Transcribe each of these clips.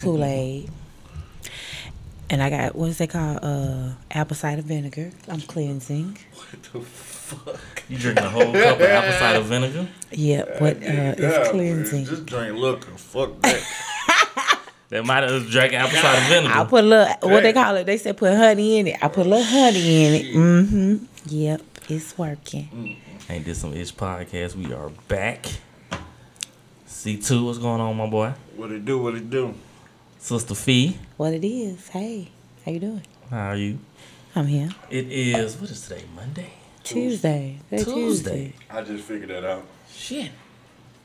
Kool Aid. And I got what's that called? Uh, apple cider vinegar. I'm cleansing. What the fuck? You drinking a whole cup of apple cider vinegar? Yeah, but uh, it's cleansing. Just drink liquor. Fuck that. That might have drank apple cider vinegar. I put a little what they call it. They said put honey in it. I put a little honey in it. Mm-hmm. Yep, it's working. Ain't this some itch podcast? We are back. C2, what's going on, my boy? what it do? What it do? Sister Fee, What it is? Hey, how you doing? how are you? I'm here. It is, what is today, Monday? Tuesday. Today Tuesday. I just figured that out Shit.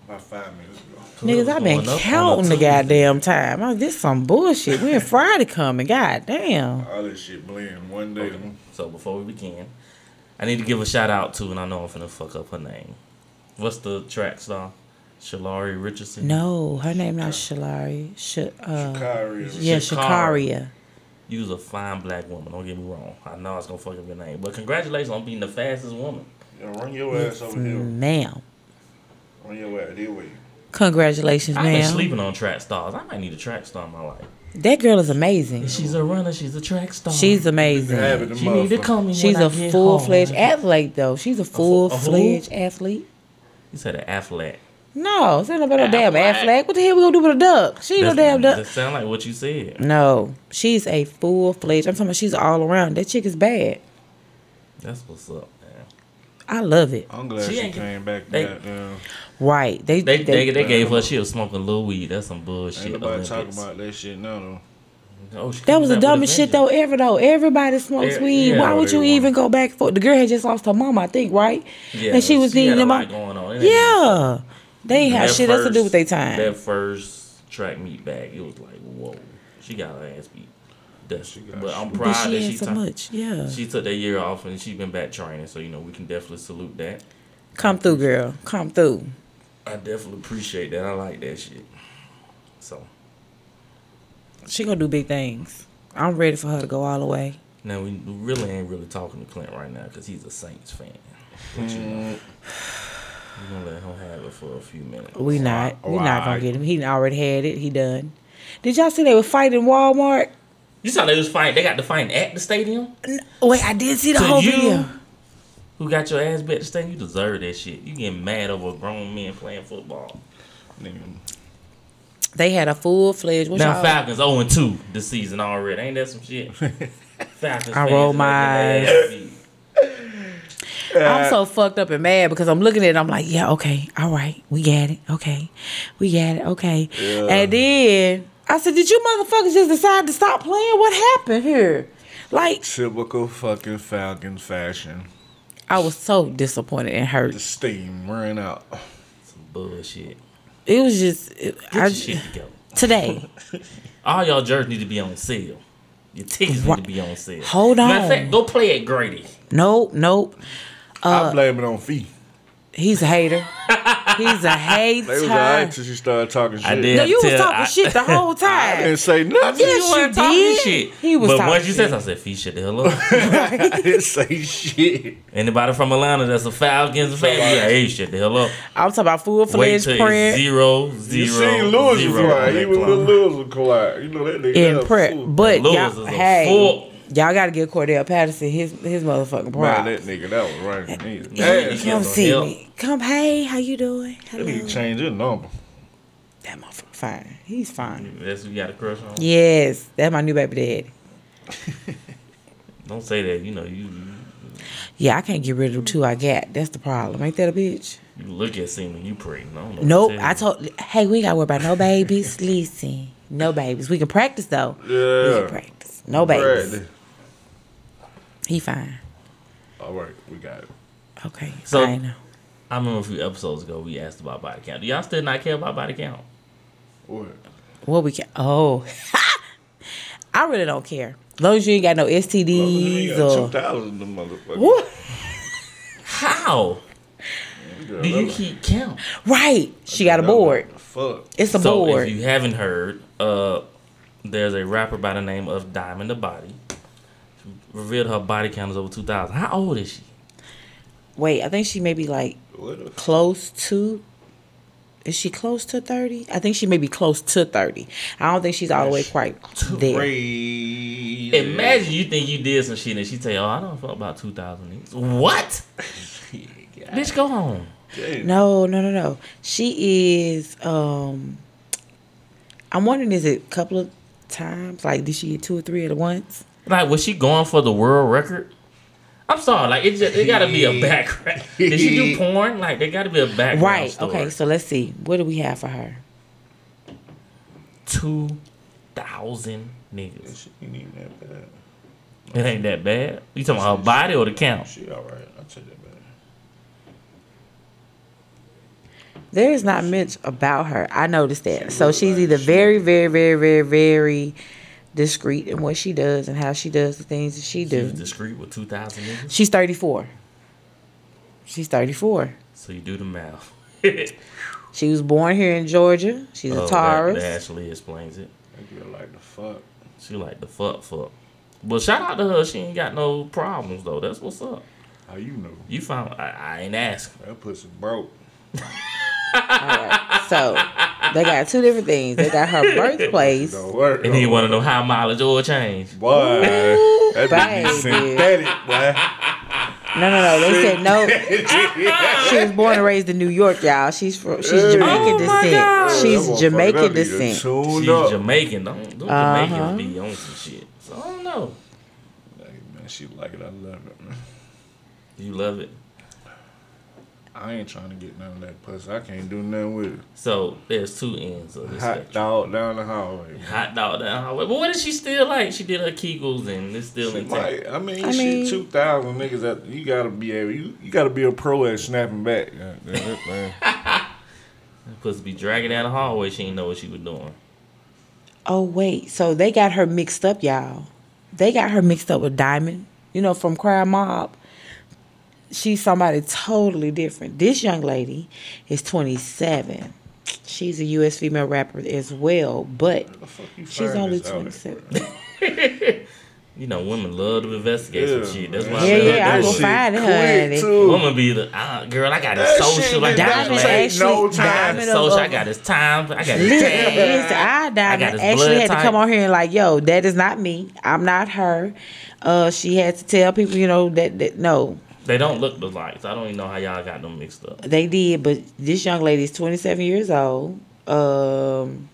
about five minutes ago. Niggas, I've been Going up on counting the goddamn time. Oh, this some bullshit. When Friday coming? God damn. All this shit blend one day. So before we begin, I need to give a shout out to, and I know I'm finna fuck up her name. What's the track star? Shalari Richardson? No, her name not Shalari. Sh- uh, Sha'Carri. yeah, Shakaria. You was a fine black woman, don't get me wrong. I know I was gonna fuck up your name. But congratulations on being the fastest woman. Yeah, run your ass over here. Ma'am. Run your ass this way. Congratulations, ma'am. I've been sleeping on track stars. I might need a track star in my life. That girl is amazing. She's a runner. She's a track star. She's amazing. Have She need to motherfucker. call me. She's when a I get full fledged athlete, though. She's a full fledged athlete. You said an athlete. No, it's not about no damn Athlete. athlete. What the hell we gonna do with a duck? She ain't no damn duck. That duck. sound like what you said. No, she's a full fledged. I'm talking about she's all around. That chick is bad. That's what's up, man. I love it. I'm glad She she, ain't- came back. they- goddamn. Um, right. They They they, they, they gave her she was smoking a little weed. That's some bullshit. Ain't nobody talking about that shit now though. Oh, she that was the dumbest shit though ever though. Everybody smokes Yeah, weed. yeah, Why would you want- even go back for the girl had just lost her mom, I think, right? Yeah, and she was needing a them lot out. going on. It Yeah. They ain't have That shit else to do with their time. That first track meet back, it was like, whoa, she got her ass beat. That's She got but I'm shit. but proud she that she so took- much. Yeah. She took that year off and she's been back training, so you know we can definitely salute that. Come through, girl. Come through. I definitely appreciate that. I like that shit. So She gonna do big things. I'm ready for her to go all the way. now we really ain't really talking to Clint right now because he's a Saints fan. But you know, we're gonna let him have it for a few minutes. We not. Oh, we oh, not gonna get him. He already had it. He done. Did y'all see they were fighting Walmart? You saw they was fighting. They got to fight at the stadium. N- Wait, I did see the To whole you? video. Who got your ass bet to stadium? You deserve that shit. You getting mad over grown men playing football. Nigga. They had a full fledged. Now y'all? Falcons 0 and 2 this season already. Ain't that some shit? Falcons. I fans roll my getting ass beat. I'm so fucked up and mad because I'm looking at it. I'm like, yeah, okay, all right, we got it, okay, we got it, okay. And then I said, did you motherfuckers just decide to stop playing? What happened here? Like, Typical fucking Falcon fashion. I was so disappointed and hurt. The steam ran out. Some bullshit. It was just, it, Get I, your shit together. today. All y'all jerks need to be on sale. Your tickets Right. need to be on sale. Hold on. Matter of on. fact, go play at Grady. Nope, nope. Uh, I blame it on Fee. He's a hater. He's a hater. They was alright hater. till she started talking shit. I did. No, you was talking I- shit the whole time. I didn't say nothing. Yes, You weren't talking did. shit. He was but talking once you said. I said, "Fee shit the hell up." I didn't say shit. Anybody from Atlanta that's a Falcons fan, yeah, hey, shit the hell up. I'm talking about full Wait fledged till it's print zero, zero, You seen Lewis was zero on quiet. that Even clock. Lewis was quiet. You know that nigga. in that prep. But Lewis y'all, is a hey, fool. Y'all got to give Cordarrelle Patterson his his motherfucking Man, that nigga, that was right. Nigga. Yeah, Damn, he Come see help. me. Come, hey, how you doing? that Hello. nigga changed his number. That motherfucker fine. He's fine. That's who you got a crush on. Yes, that's my new baby daddy. Don't say that. You know you. you Yeah, I can't get rid of the two I got. That's the problem. Ain't that a bitch? You look at semen, you pregnant. I don't know Nope. to I told. Hey, we got to worry about no babies. Listen, no babies. We can practice though. Yeah. We can practice. No babies. Bradley. He fine. All right, we got it. Okay. So- I know. I remember a few episodes ago we asked about body count. Do y'all still not care about body count? What? What we can? Oh, I really don't care. As long as you ain't got no He STDs got or. two thousand the motherfucker. Woo. How Girl, do you keep count? Right. She got a board. Fuck. It's a so board. if you haven't heard, uh, there's a rapper by the name of Diamond the Body. She revealed her body count is over two thousand. How old is she? Wait, I think she may be like close to. Is she close to thirty? I think she may be close to thirty. I don't think she's all the way quite there. Crazy. Imagine you think you did some shit and she tell you, "Oh, I don't fuck about two thousand niggas." What? Bitch, go home. Damn. No, no, no, no. She is. um I'm wondering, is it a couple of times? Like, did she get two or three at once? Like, was she going for the world record? I'm sorry, like it just it gotta be a background. Did she do porn? Like there gotta be a background. Right. story. Okay. So let's see. What do we have for her? Two thousand niggas. She ain't that bad. It ain't that bad. You talking about her body or the count? She alright. I'll take that back. There is not much about her. I noticed that. So she's either very, very, very, very, very discreet in what she does and how she does the things that she She was discreet with two thousand niggas. She's 34. She's 34. So you do the math. She was born here in Georgia. She's Oh, a that, Taurus. that actually explains it. That girl like the fuck. She like the fuck fuck. But shout out to her. She ain't got no problems though. That's what's up. How you know? You found. I, I ain't asking. That pussy broke. Alright, So they got two different things. They got her birthplace. Work. And then you want to know how mileage oil change. Boy, that baby. bitch be synthetic, boy. No, no, no. They said no. She was born and raised in New York, y'all. She's from. She's Jamaican Oh descent. God. That She's Jamaican descent. tuned She's up. Jamaican. Don't, don't Uh-huh. Jamaicans be on some shit. So I don't know. Hey, man, she like it. I love it, man. You love it. I ain't trying to get none of that pussy. I can't do nothing with it. So there's two ends of this Hot spectrum. dog down the hallway. Hot dog down the hallway. But what is she still like? She did her Kegels and it's still She intact. might, I mean, I she mean- two thousand niggas. That you gotta be able. You, you gotta be a pro at snapping back. God damn it, man. Supposed to be dragging down the hallway. She didn't know what she was doing. Oh wait, so they got her mixed up, y'all. They got her mixed up with Diamond. You know, from Crime Mob. She's somebody totally different. This young lady is 27. She's a U.S. female rapper as well, but The fuck you she's only this out at, 27. You know, women love to investigate Yeah, some shit. That's why Yeah, I yeah, I I will shit find it, quick, honey. too. Woman be the uh, girl. I got his That social. I got didn't Diamond his take last. no actually, time. I got Diamond social. I got his time. I got his Listen, tag. listen, I got Diamond his actually blood had to come on here and like, yo, that is not me. I'm not her. Uh, she had to tell people, you know, that, that no, They don't look alike. So I don't even know how y'all got them mixed up. They did, but this young lady is 27 years old. Um,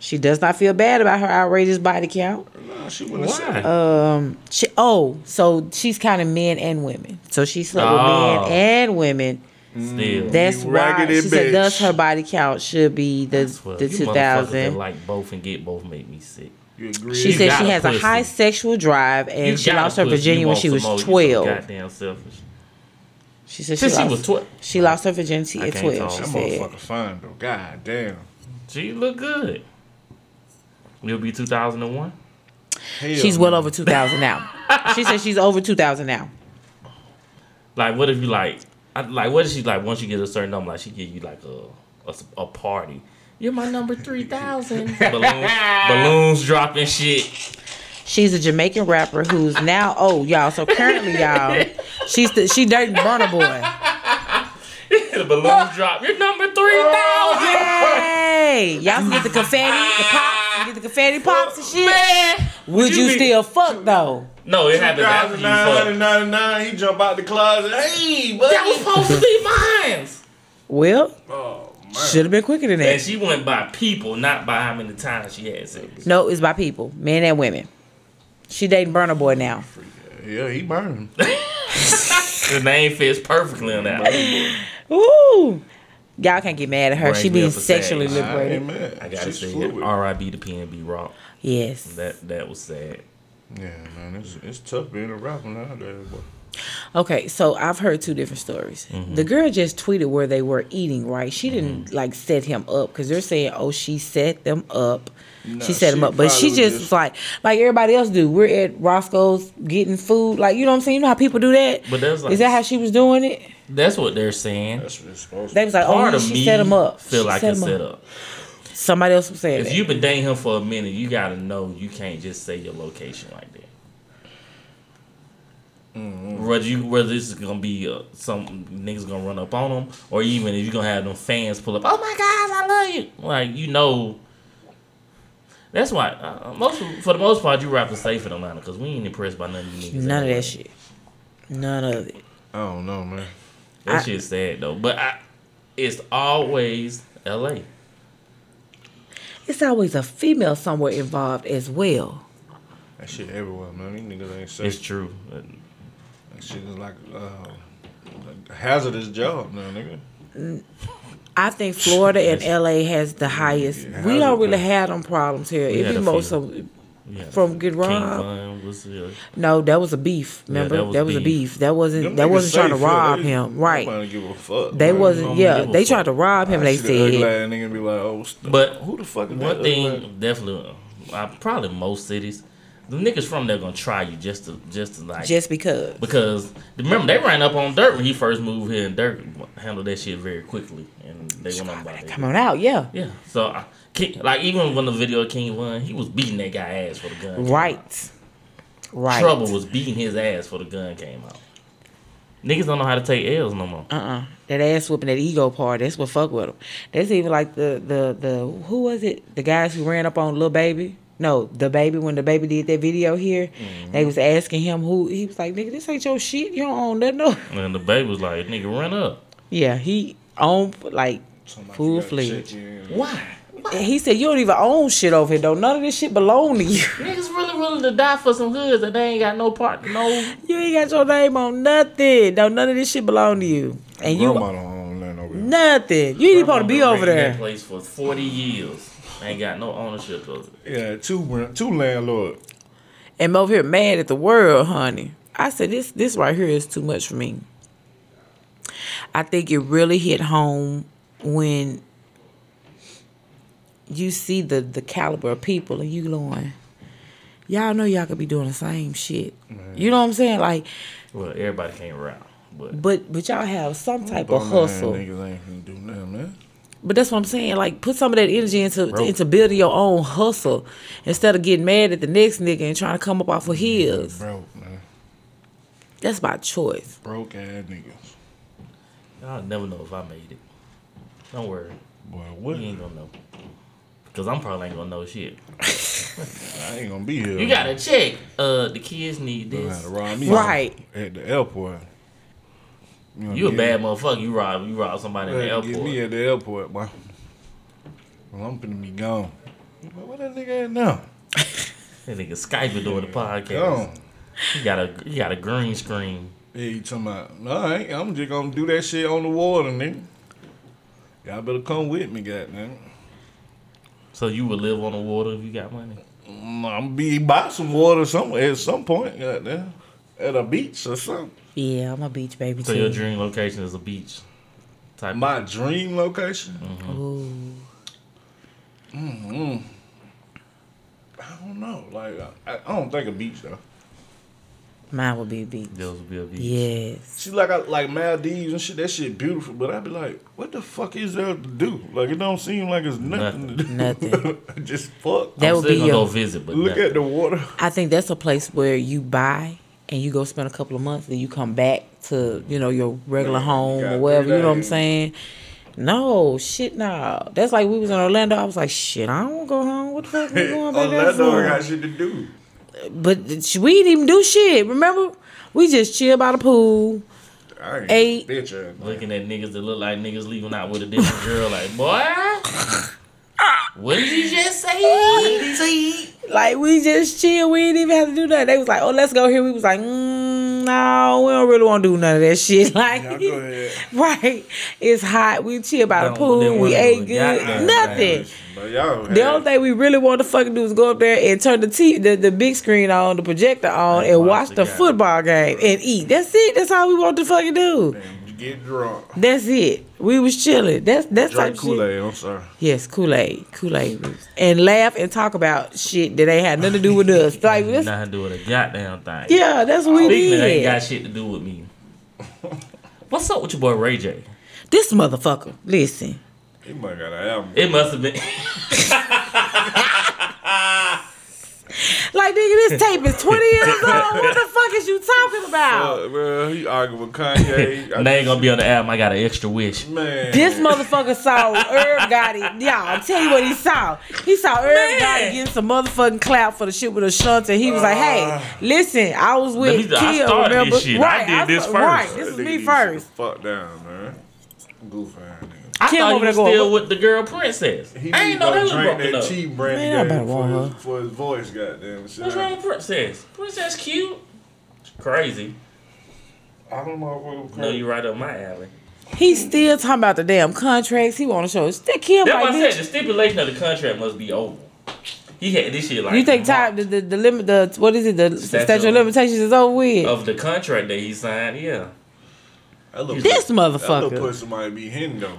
she does not feel bad about her outrageous body count. Nah, she wouldn't have said Why? Um, she oh, so she's counting men and women. So she slept Oh. with men and women. Still, That's You why raggedy she said bitch. thus her body count should be the That's the 2000. like both and get both make me sick. You agree? She You said she a has a high sexual drive and You she lost her virginity when she was more, you so 12. Goddamn selfish. She said she Since she lost, was twelve, she lost her virginity I at can't 12. talk. She that said. motherfucker fine though. God damn. she look good. You'll be two thousand and one. Hell She's well over 2,000 now. she said she's over 2,000 now. Like, what if you like, I, like, what if she like once you get a certain number, like she give you like a a, a party. You're my number three thousand. balloons, balloons dropping shit. She's a Jamaican rapper who's now oh y'all. So currently y'all, she's the, she dating Burna Boy. the balloons drop. You're number three thousand. Hey, y'all can get the confetti, the pops, you get the confetti pops and shit. Man, Would you, be- still fuck though? No, it happened after you fucked. 1999, he jump out the closet. Hey, buddy. That was supposed to be mine. Well, oh, man. Should have been quicker than that. And she went by people, not by how many times she had sex. No, it's by people, men and women. She dating Burna Boy now. Yeah, he burned. The name fits perfectly on that. Ooh, y'all can't get mad at her. Brings She me being sexually sage. I ain't liberated. mad. I gotta She's say, fluid. R.I.B. to PNB Rock. Yes. That that was sad. Yeah, man, it's, it's tough being a rapper nowadays. Boy. Okay, so I've heard two different stories. Mm-hmm. The girl just tweeted where they were eating, right? She didn't like set him up because they're saying, "Oh, she set them up." Nah, she set she them up, but she probably just was was like, like everybody else do. We're at Roscoe's getting food, like you know what I'm saying. You know how people do that. But that's like Is that how she was doing it? that's what they're saying. That's what it's supposed They to was like, Part "Oh, she me set him up." feel She like set it's him set up. Somebody else was saying If that. you've been dating him for a minute, you gotta know you can't just say your location like that. Whether you whether this is gonna be uh, some niggas gonna run up on them, or even if you gonna have them fans pull up, oh my god, I love you. Like you know, that's why uh, most for the most part you rapping safe in Atlanta because we ain't impressed by none of you niggas. None of that shit. None of it. I don't know, man. That I- shit's sad though, but I, it's always L.A. It's always a female somewhere involved as well. That shit everywhere, man. These niggas ain't safe. It's true. That shit is like uh, a hazardous job now, nigga. I think Florida and LA has the highest. Yeah, we don't really have them problems here. We If had it's a most of Yeah. from Get King Robbed. Was uh, No, that was a beef. Yeah, Remember, that was that was a beef. beef. That wasn't. Them that wasn't trying to rob They- him, right? Nobody give a fuck. They man. wasn't. Yeah, give a they fuck. tried to rob him. I They see the ugly said. ass nigga be like, oh, But who the fuck is One that? thing ugly definitely, uh, probably most cities, the niggas from there gonna try you just to just to like Just because. because remember they ran up on Durk when he first moved here and Durk handled that shit very quickly and they went on about Come on out, yeah. Yeah, so I, King, like even when the video of King won, he was beating that guy ass for the gun. Right. Right. Trouble was beating his ass for the gun came out. Niggas don't know how to take L's no more. Uh uh That ass whooping, that ego part. That's what fuck with them. That's even like the the the who was it? The guys who ran up on little baby. No, the baby when the baby did that video here, Mm-hmm. they was asking him who he was like, nigga, this ain't your shit. You don't own nothing. No. And the baby was like, "Nigga, run up." Yeah, he owned like Somebody full fledged. check. Why? And he said, you don't even own shit over here though. None of this shit belong to you. Niggas really willing to die for some hoods that they ain't got no part, no. You ain't got your name on nothing. No, none of this shit belong to you. And you don't own nothing over here. nothing. You ain't supposed to be Grandma over been renting there. That place for forty years. Ain't got no ownership of it. Yeah, two two landlord. and I'm over here mad at the world, honey. I said this this right here is too much for me. I think it really hit home when you see the the caliber of people and you going, y'all know y'all could be doing the same shit. You know what I'm saying? Like, Well, everybody can't rap, but but but y'all have some type of ass hustle. Niggas ain't finna do nothing, man. But that's what I'm saying. Like, put some of that energy into Bro. into building your own hustle instead of getting mad at the next nigga and trying to come up off of his. Broke, man. That's by choice. Broke ass niggas. I'll never know if I made it. Don't worry, Boy, what? you ain't gonna know. Cause I'm probably ain't gonna know shit. I ain't gonna be here. You gotta check. Uh, the kids need this. to me Right. at the airport. Know, You a get- bad motherfucker. You rob you rob somebody in the Get airport. me at the airport, boy. Well, I'm finna be gone. Well, Where that nigga at now? That nigga Skype during the podcast. Gone. You got a you got a green screen. Yeah, you talking about? No, I ain't. I'm just gonna do that shit on the water, nigga. Y'all better come with me, goddamn. So you would live on the water if you got money. Mm, I'm gonna be by some water somewhere at some point, goddamn. At a beach or something. Yeah, I'm a beach baby So too. your dream location is a beach. Type. My dream location? Ooh. mm I don't know. Like, I, I don't think a beach though. Mine would be a beach. Those would be a beach. Yes. See, like I like Maldives and shit. That shit beautiful, but I'd be like, what the fuck is there to do? Like, it don't seem like it's nothing. to do. Nothing. Just fuck. That I'm would still be gonna go your. visit, but Look nothing. at the water. I think that's a place where you buy and you go spend a couple of months, then you come back to you know your regular Man, home got or whatever. You know what I'm saying? No shit, no. That's like we was in Orlando. I was like, shit, I don't want to go home. What the fuck we going back there Orlando for? got shit to do. But we didn't even do shit. Remember? We just chill by the pool. I ain't Eight. bitch Looking at niggas that look like niggas leaving out with a different girl, like, boy, what did you just say? What did he say? Like we just chill. We didn't even have to do that. They was like, oh, let's go here. We was like, mm, no, we don't really want to do none of that shit. Like, Y'all go ahead. right? It's hot. We chill by the pool. We wanna ate good. goddamn Nothing. The only thing we really want to fucking do is go up there and turn the t- the, the big screen on, the projector on, And and watch watch the the football game and eat. That's it. That's all we want to fucking do. You get drunk. That's it. We was chilling. That's that's Drink type Kool. Aid. I'm sorry. Yes, Kool Aid, Kool Aid, and laugh and talk about shit that ain't had nothing to do with us. Like, that's, Nothing to do with a goddamn thing. yeah, that's what we Speaking of ain't got shit to do with me. What's up with your boy Ray J? This motherfucker. Listen, He might got an album. It must have been. Like, nigga, this tape is 20 years old. What the fuck is you talking about? Uh, bro, he arguing with Kanye. They ain't gonna be on the album. I got an extra wish. Man. This motherfucker saw Irv Gotti. Y'all, I'll tell you what he saw. He saw Irv Man. Gotti getting some motherfucking clout for the shit with Ashanti. And he was like, hey, listen, I was with Let me- I started this remember? shit. I did this sta- first. Right, this is me first. Fuck down, man. Goof ass nigga. I Kim thought over he was still with the girl princess. He I ain't to know they go was drink broken that up. cheap brandy Man, I better game for, want his- her. for his voice, goddamn. Shit. What's wrong with princess? Princess cute. Crazy. I don't know what No, you right up my alley. He's still talking about the damn contracts. He want to show us. That Kim That's like, what I said. The stipulation of the contract must be over. He had this shit like You think time the, the the limit the what is it the Statute statute, of of- limitations is over with? of the contract that he signed. Yeah, That little, This That little motherfucker. pussy might be hidden though.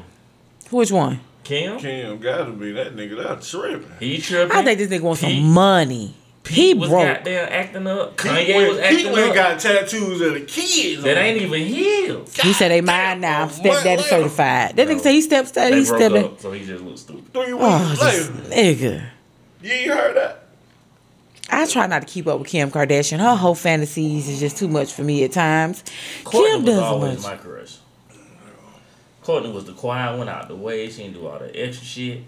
Which one? Kim. Cam gotta be that nigga. That's tripping. He tripping. I think this nigga wants Pete- some money. Pete he was broke. goddamn acting up. He Kanye went, was he acting went up. got tattoos of the kids. that ain't even healed. He said they mine now. I'm a stepdaddy month certified. That nigga say he stepped They he broke stepped. up, so he just looked stupid. Three oh, weeks Oh, later. just, nigga. You ain't heard that? I try not to keep up with Kim Kardashian. Her whole fantasies is just too much for me at times. Kourtney Kim was does always much. my crush. Kourtney was the quiet one out the way. She didn't do all the extra shit.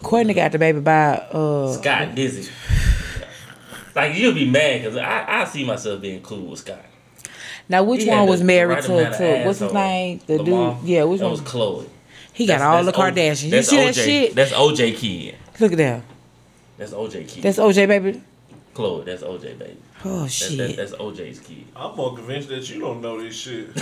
Kourtney got the baby by uh Scott Disick. Like you'll be mad because I, I see myself being cool with Scott. now which He one was the- the married right to, amount of to what's his name? The Lamar. dude yeah, which that one was Khloé. he got all the O- Kardashians. You that's see that shit? That's OJ kid. Look at that. That's OJ kid. That's OJ baby. Khloé. That's OJ baby. Oh That's, shit. that, that's OJ's kid. I'm more convinced that you don't know this shit.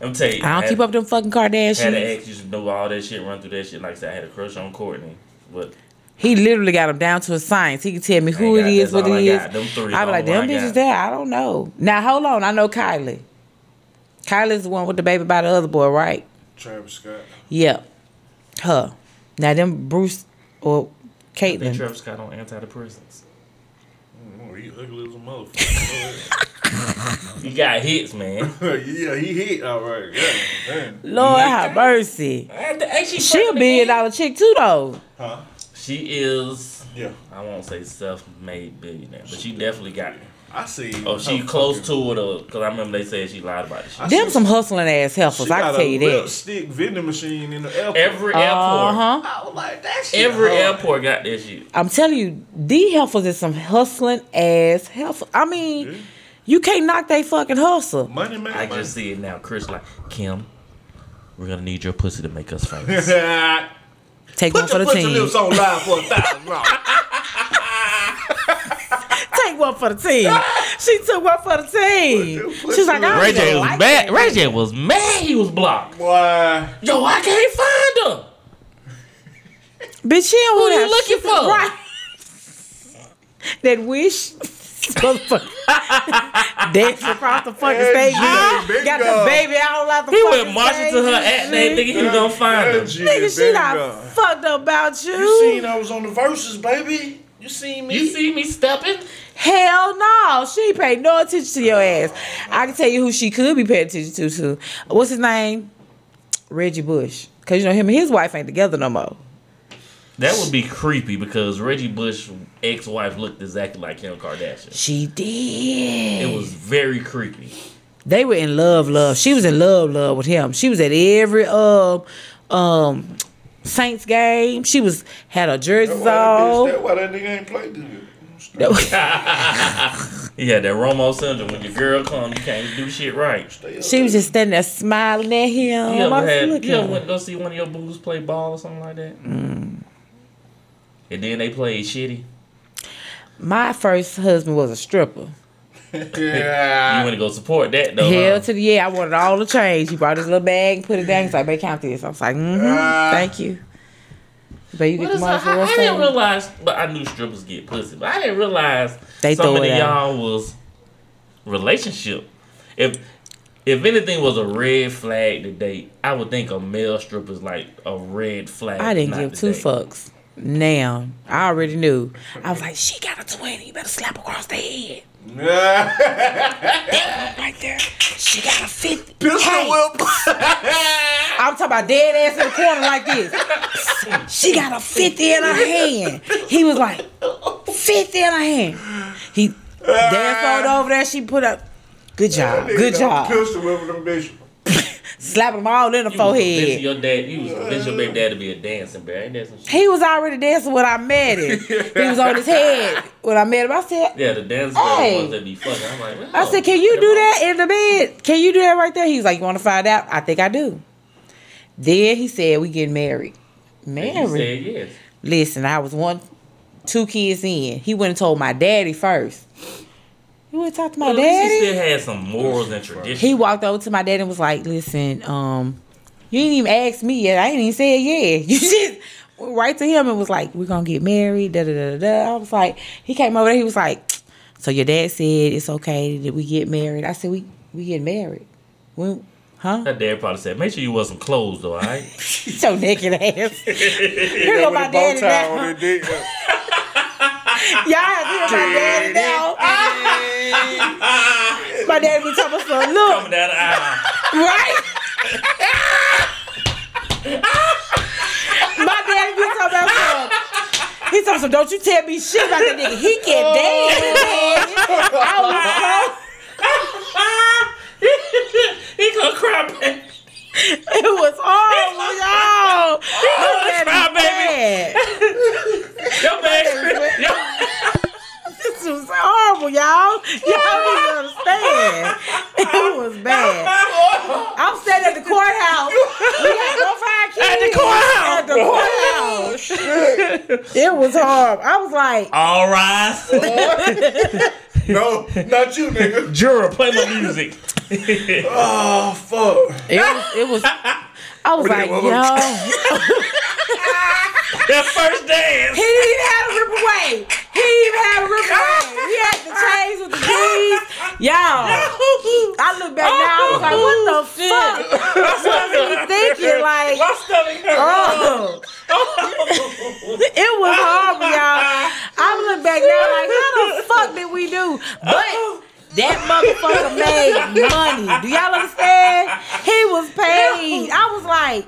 I'm telling you. I don't had- keep up them fucking Kardashians. Had an Kardashians. ex used to know all that shit, run through that shit. Like I said, I had a crush on Kourtney, but He literally got them down to a science. He can tell me who I it ain't is, got- what it is. I is. got. Them three is I be like, I them bitches there. I don't know. Now hold on, I know Kylie. Kylie's the one with the baby by the other boy, right? Travis Scott. Yep. Her. Now them Bruce or then Caitlyn. Travis Scott on antidepressants. Oh, he ugly as a motherfucker. He got hits, man. yeah, he hit all right. Yeah. Lord have mercy. And she She a billion again. dollar chick too though. Huh? She is. Yeah. I won't say self-made billionaire, but she definitely got. It. I see. Oh, she her close to it, or because I remember they said she lied about the shit. Them some hustling ass She heifers, I can tell you real that. stick vending machine in the airport. Every Uh airport, huh. I was like, that shit. every hard. airport got that shit. I'm telling you, these heifers is some hustling ass heifers. I mean, Yeah. You can't knock they fucking hustle. Money man. I just see it now. Kris like Kim, we're gonna need your pussy to make us famous. Take Put one for your the pussy team. lips on live for a thousand dollars. Take one for the team. She took one for the team. She's like, I Ray don't J was like mad. Ray J was mad. He was blocked. Boy. Yo, I can't find her. Bitch, she don't Who want you that looking shit. for? Right. that wish. Dancing across the fucking Hey, stage. Jay, big got the baby all out the He fucking went marching stage to her and at that shit. nigga. He was gonna find her. Nigga, she not fucked up about you. You seen I was on the verses, baby. You seen me? You see me stepping? Hell no, she ain't paid no attention to your ass. I can tell you who she could be paying attention to too. What's his name? Reggie Bush. Cause you know him and his wife ain't together no more. That would be creepy because Reggie Bush's ex-wife looked exactly like Kim Kardashian. She did. It was very creepy. They were in love, love. She was in love, love with him. She was at every um um Saints game. She was had her jerseys That's why, that on. that's why that nigga ain't play good. That was- He had that Romo syndrome. When your girl come, you can't do shit right. She was just standing there smiling at him. You ever had? You at ever her. went go see one of your booze play ball or something like that? Mm. And then they played shitty. My first husband was a stripper. yeah. You want to go support that though. Hell huh? to the yeah, I wanted all the change. He brought his little bag put it down. He's like, "Babe, count this." I was like, "Mm-hmm, Ah. thank you." But you What get the money for I, I didn't realize, but I knew strippers get pussy, but I didn't realize They some throw of y'all was relationship. If if anything was a red flag to date, I would think a male stripper's like a red flag. I didn't give two date. fucks. Now I already knew. I was like, "She got a twenty. You better slap across the head." Right there. She got a fifty. Pistol Hey, whip. I'm talking about dead ass in the corner like this. She got a 50 in her hand. He was like, 50 in her hand. He danced over there. She put up. Good job. Good job. Pistol whipping them bitch. Slapping them all in the You forehead. your dad. You was your baby dad to be a dancing bear. Ain't that some shit? He was already dancing when I met him. he was on his head when I met him. I said, Yeah, the dancing bear Hey. ones that be fucking. I'm like, I oh, said, can you do that in the bed? Can you do that right there? He's like, you want to find out? I think I do. Then he said, we getting married. Married? said yes. Listen, I was one, two kids in. He went and told my daddy first. You would talk to my Well, at he still had some morals and traditions. He walked over to my dad and was like, "Listen, um, you didn't even ask me yet. I ain't even said yeah. You just went right to him and was like, we're gonna get married." Da da da da. da. I was like, he came over there. He was like, "So your dad said it's okay that we get married?" I said, "We we get married." When, huh? That dad probably said, make sure you wasn't closed though, alright? so naked ass. Here go With my a bow daddy tie on now. their dick. Y'all have to hear my daddy now. my daddy be talking about some look. Coming down the aisle. Right? My daddy be talking about some. He talking some, don't you tell me shit about that nigga. He can dance. I was he gonna cry, baby. it was horrible, y'all. My Cry, baby. bad. Your baby. Your- This was horrible, y'all. Y'all didn't understand. It was bad. I'm standing at the courthouse. We got no fire kids. At the courthouse. At the courthouse. it was hard. I was like, all right. No, not you, nigga. Juror, play my music. Oh, fuck. it was, it was I was What like, that yo. That first dance. He didn't even have a rip away. He didn't even have a rip away. He had the chains with the keys. Y'all. I look back now, I was like, what the fuck? What was he thinking? Like, My stomach hurt. oh. oh. It was horrible, y'all. I look back now like, how the fuck did we do? But that motherfucker made money. Do y'all understand? He was paid. I was like,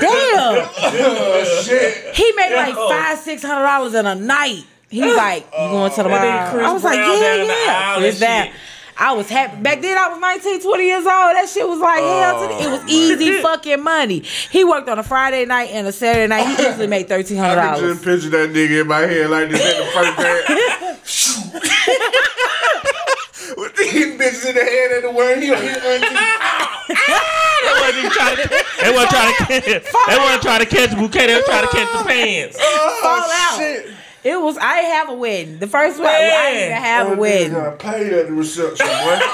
damn. Oh, shit. He made like five, six hundred dollars in a night. He's like, you going to the And bar? I was like, Brown yeah, down the yeah. aisle Chris and Brown. shit. I was happy. Back then, I was 19, 20 years old. That shit was like hell oh. to the, It was easy fucking money. He worked on a Friday night and a Saturday night. He easily made $1,300. I can just picture that nigga in my head like this at the first day. With these bitches in the head and the word, he on his auntie. They wasn't trying to. They wasn't trying to. Catch, they wasn't trying to catch the bouquet. They were trying to catch the pants. Fall out. Oh, shit. It was, I didn't have a wedding. The first one, I didn't even have a That nigga wedding. got paid at the reception, boy.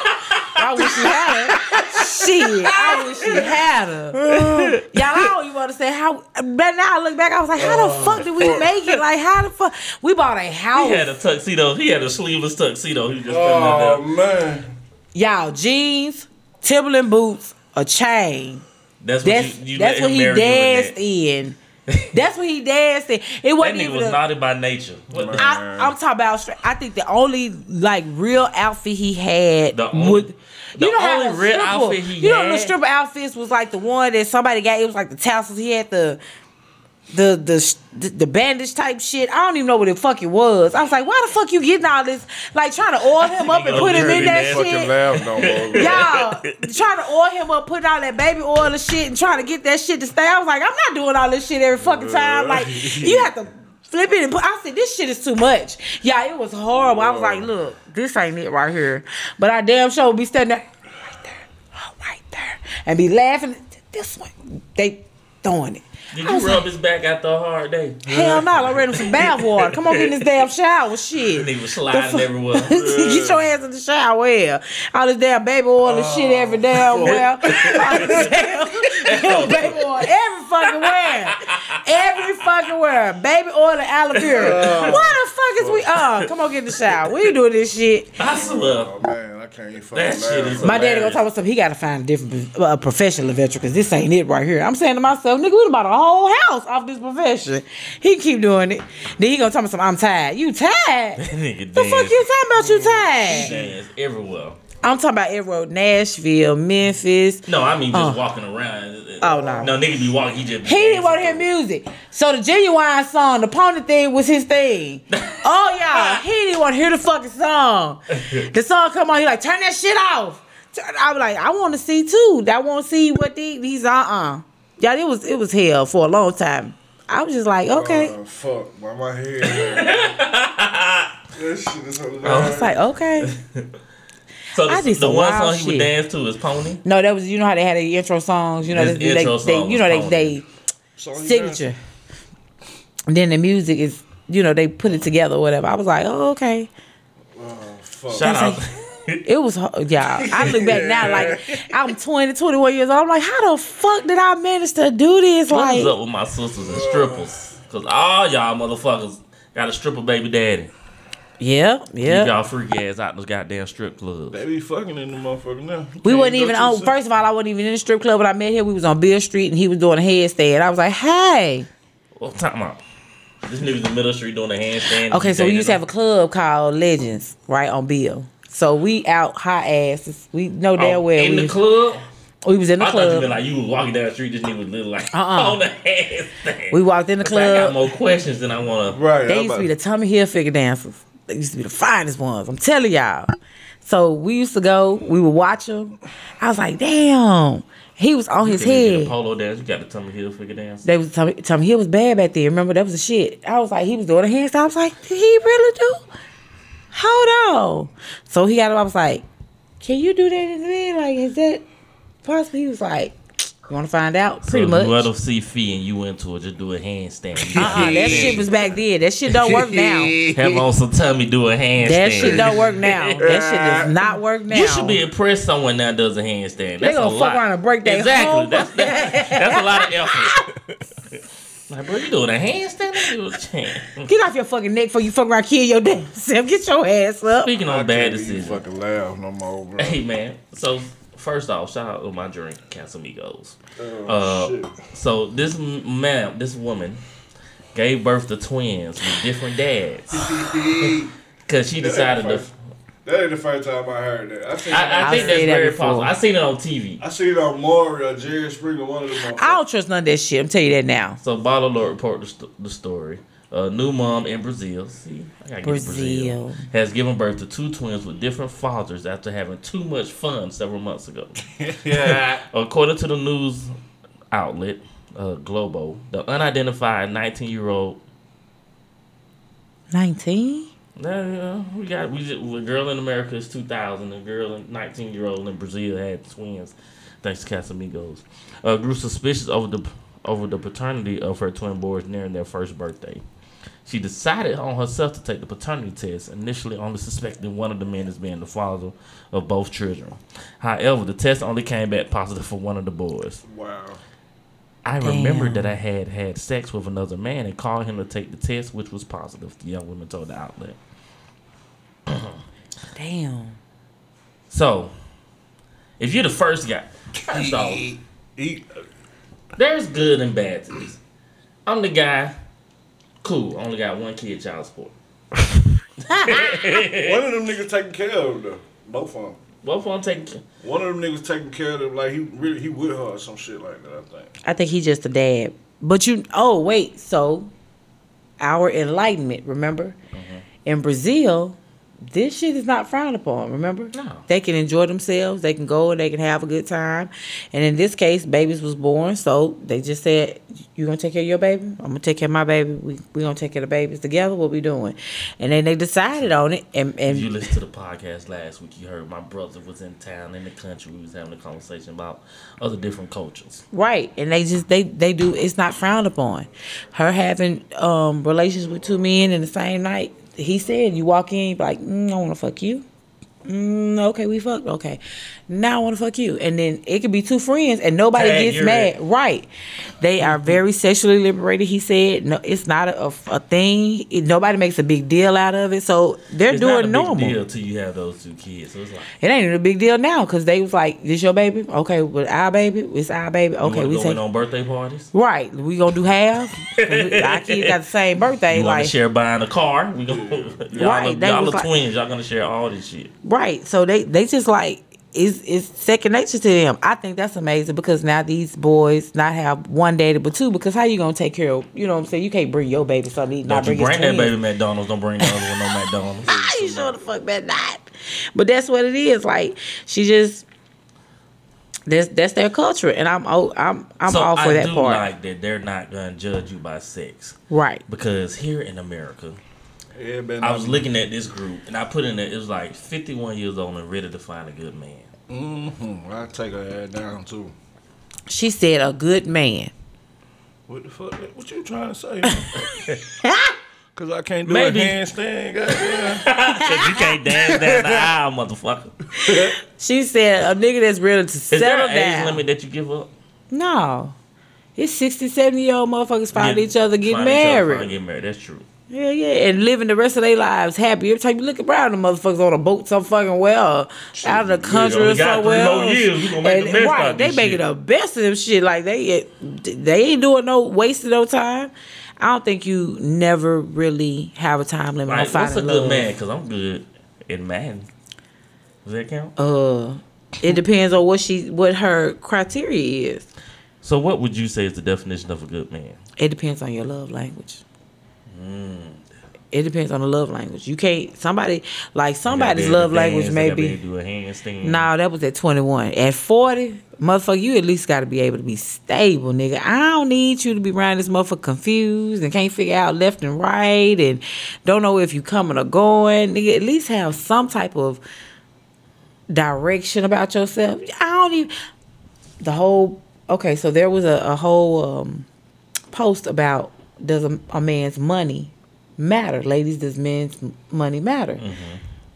I wish he had her. Shit, I wish he had her. Y'all, I don't even want to say how. But now I look back, I was like, how the oh, fuck did we make it? Like, how the fuck? We bought a house. He had a tuxedo. He had a sleeveless tuxedo. He just putting Oh, it there. man. Y'all, jeans, Timberland boots, a chain. That's what That's you, you that's let what him he marry you in danced that. in. That's what he danced in. It wasn't nigga even. was a- naughty by nature. What I, I'm talking about. I think the only like real outfit he had. The only- would, the you know how only the real stripper- outfit he had. You know the had- stripper outfits was like the one that somebody got. It was like the tassels. He had the. The, the the bandage type shit. I don't even know what the fuck it was. I was like, why the fuck you getting all this? Like trying to oil him up and put him in that shit. laugh no more. Y'all trying to oil him up, putting all that baby oil and shit, and trying to get that shit to stay. I was like, I'm not doing all this shit every fucking time. Like, you have to flip it and put. I said, this shit is too much. Yeah, it was horrible. I was like, look, this ain't it right here. But I damn sure be standing there, right there, right there, and be laughing. This one, they throwing it. Did you was rub like, his back after a hard day? Hell no, I read him some bath water. Come on, get in this damn shower. Shit. He was sliding The fuck- everywhere. Get your ass in the shower. Yeah. All this damn baby oil and shit every damn well. All this damn baby oil every fucking where. Every fucking where. Baby oil and aloe vera. Why the fuck is we? Uh, come on, get in the shower. We ain't doing this shit. I swear. Oh, man, I can't even fucking That shit is My daddy gonna talk about something. He gotta find a different uh, professional veteran because this ain't it right here. I'm saying to myself, nigga, we done bought a whole house off this profession. He keep doing it. Then he gonna tell me something. I'm tired. You tired? That nigga The fuck you talking about? You tired? dance everywhere. I'm talking about everywhere. Nashville, Memphis. No, I mean just Uh. walking around. Oh, no. No, nigga be walking. He just. He didn't want to hear music. So the Ginuwine song, the pony thing was his thing. Oh yeah, he didn't want to hear the fucking song. The song come on, he like turn that shit off. Turn- I was like, I want to see too. I want to see what the, these uh uh. Yeah, it was it was hell for a long time. I was just like, okay. Oh, fuck, why my head? that shit is hilarious. It's like okay. So the, I did the some one wild song he would shit. dance to is Pony. No, that was you know how they had the intro songs. You know His they, they, intro they- song you was know they Pony. they So signature. And then the music is you know they put it together or whatever. I was like, oh okay. Oh, fuck. Shout out. That's It was hard. yeah. I look back now like I'm 20, 21 years old. I'm like, how the fuck did I manage to do this? What Like, is up with my sisters and strippers? Cause all y'all motherfuckers got a stripper baby daddy. Yeah, yeah. y'all freaky ass out in those goddamn strip clubs. They be fucking in the motherfucker now. We Can't wasn't even to on. the- First of all, I wasn't even in the strip club when I met him. We was on Beale Street and he was doing a headstand. I was like, hey. Well, time out. This nigga's in the middle street doing a handstand. Okay, so we used to have a club called Legends, right on Bill. So we out hot asses. We know oh, damn oh, well in we, the club. we was in the I thought you club. meant like you was walking down the street. This nigga was little like Uh-uh. on the handstand. we walked in the club. I got more questions than I want to. Right. They I'm used to be the Tommy Hilfiger dancers. They used to be the finest ones. I'm telling y'all. So we used to go. We would watch them. I was like, damn. He was on his The head. polo dance. You got the Tommy Hilfiger dance. They was Tommy, Tommy Hill was bad back then. Remember that was the shit. I was like, he was doing a handstand. I was like, did he really do? Hold on. So he got up. I was like, can you do that in me? Like, is that possible? He was like, you want to find out? Pretty so much. If you ever see Fee and you into it, just do a handstand. You Uh-uh, that shit was back then. That shit don't work now. Have on some tummy, do a handstand. That shit don't work now. That shit does not work now. You should be impressed someone now does a handstand. That's They gonna a fuck lot. around and break their exactly. whole- That's, that's, that's a lot of effort. like, bro, you doing a handstand? Let me do a chant. Get off your fucking neck before you fuck around kill your damn self. Get your ass up. Speaking I on bad can't decisions. fucking laugh no more, bro. Hey man, so first off, shout out to my drink, Casamigos. Oh, Uh, so this man, this woman, gave birth to twins with different dads because she decided to. That ain't the first time I heard that. I seen, I, I think that's seen that very before. possible. I seen it on TV. I seen it on Maury or Jerry Springer, one of them. I don't trust none of that shit. I'm telling you that now. So Bottle Lord report the, st- the story. A new mom in Brazil, see, I gotta get Brazil. Brazil, has given birth to two twins with different fathers after having too much fun several months ago. yeah. According to the news outlet uh, Globo, the unidentified 19-year-old, 19? uh, we got we just, a girl in America is 2000, a girl in 19-year-old in Brazil had twins, thanks to Casamigos. Uh, grew suspicious over the over the paternity of her twin boys nearing their first birthday. She decided on herself to take the paternity test, initially only suspecting one of the men as being the father of both children. However, the test only came back positive for one of the boys. Wow. I remembered that I had had sex with another man and called him to take the test, which was positive, the young woman told the outlet. Damn. So, if you're the first guy, first off, there's good and bad to this. I'm the guy, cool, I only got one kid child support. One of them niggas taking care of them, though. Both of them. Both of them taking One of them niggas taking care of them like he really he with her or some shit like that. I think. I think he's just a dad. But you, oh, wait. So, our enlightenment, remember? Uh-huh. In Brazil, this shit is not frowned upon, remember? No. They can enjoy themselves. They can go and they can have a good time. And in this case, babies was born. So, they just said, you to take care of your baby? I'm to take care of my baby. we we to take care of the babies together. What we doing? And then they decided on it. And, If you and listened to the podcast last week, you heard my brother was in town in the country. We was having a conversation about other different cultures. Right, and they just they they do. It's not frowned upon. Her having um relations with two men in the same night. He said, "You walk in, like, mm, I don't want to fuck you. Mm, okay, we fucked. Okay, now I want to fuck you, and then it could be two friends, and nobody gets mad. it. Right? They are very sexually liberated. He said, no, it's not a, a thing. It, nobody makes a big deal out of it, so they're It's doing not a big normal. deal till you have those two kids. So it's like, It ain't even a big deal now because they was like, "This your baby? Okay, with our baby, it's our baby. Okay, we to go take on birthday parties? Right. We gonna do half. Our kids got the same birthday. You Like to share buying a car? We gonna, y'all, Right, are, y'all are like- twins. Y'all gonna share all this shit. right. Right. So they they just like it's it's second nature to them. I think that's amazing because now these boys not have one daddy but two because how you gonna take care of you know what I'm saying? You can't bring your baby something, not Don't you bring, that baby McDonald's. Don't bring the other one no McDonald's. You sure the fuck better not. But that's what it is. Like she just that's that's their culture, and I'm oh, I'm I'm so all for I that do part. like that they're not gonna judge you by sex right. because here in America, Yeah, man. I was looking at this group and I put in there it was like 51 years old and ready to find a good man. Mm-hmm. I take her head down too. She said a good man. What the fuck? What you trying to say? Cause I can't do Maybe. a handstand, goddamn. Cause you can't dance down the aisle, motherfucker. She said a nigga that's ready to Is there settle an age limit that you give up? No. It's 60, 70 year old motherfuckers find Get- each other, get find each other, married. find- Get married. That's true. Yeah, yeah, and living the rest of their lives happy. Every time you look around, the motherfuckers on a boat some fucking well, out of the country only or somewhere. else. years. We gonna make the And- best right, they making the best of them shit. Like they, they ain't doing no wasting no time. I don't think you never really have a time limit on Like, what's a finding good love. man? Because I'm good in man. Does that count? Uh, it depends on what she, what her criteria is. So, what would you say is the definition of a good man? It depends on your love language. Mm. It depends on the love language. You can't somebody like somebody's love be able to language maybe. may they gotta be. able to do a handstand. No, that was at 21. At 40, motherfucker, you at least got to be able to be stable, nigga. I don't need you to be around this motherfucker confused and can't figure out left and right and don't know if you coming or going. Nigga, at least have some type of direction about yourself. I don't even. The whole. Okay, so there was a, a whole um, post about does a, a man's money matter? Ladies, does men's money matter?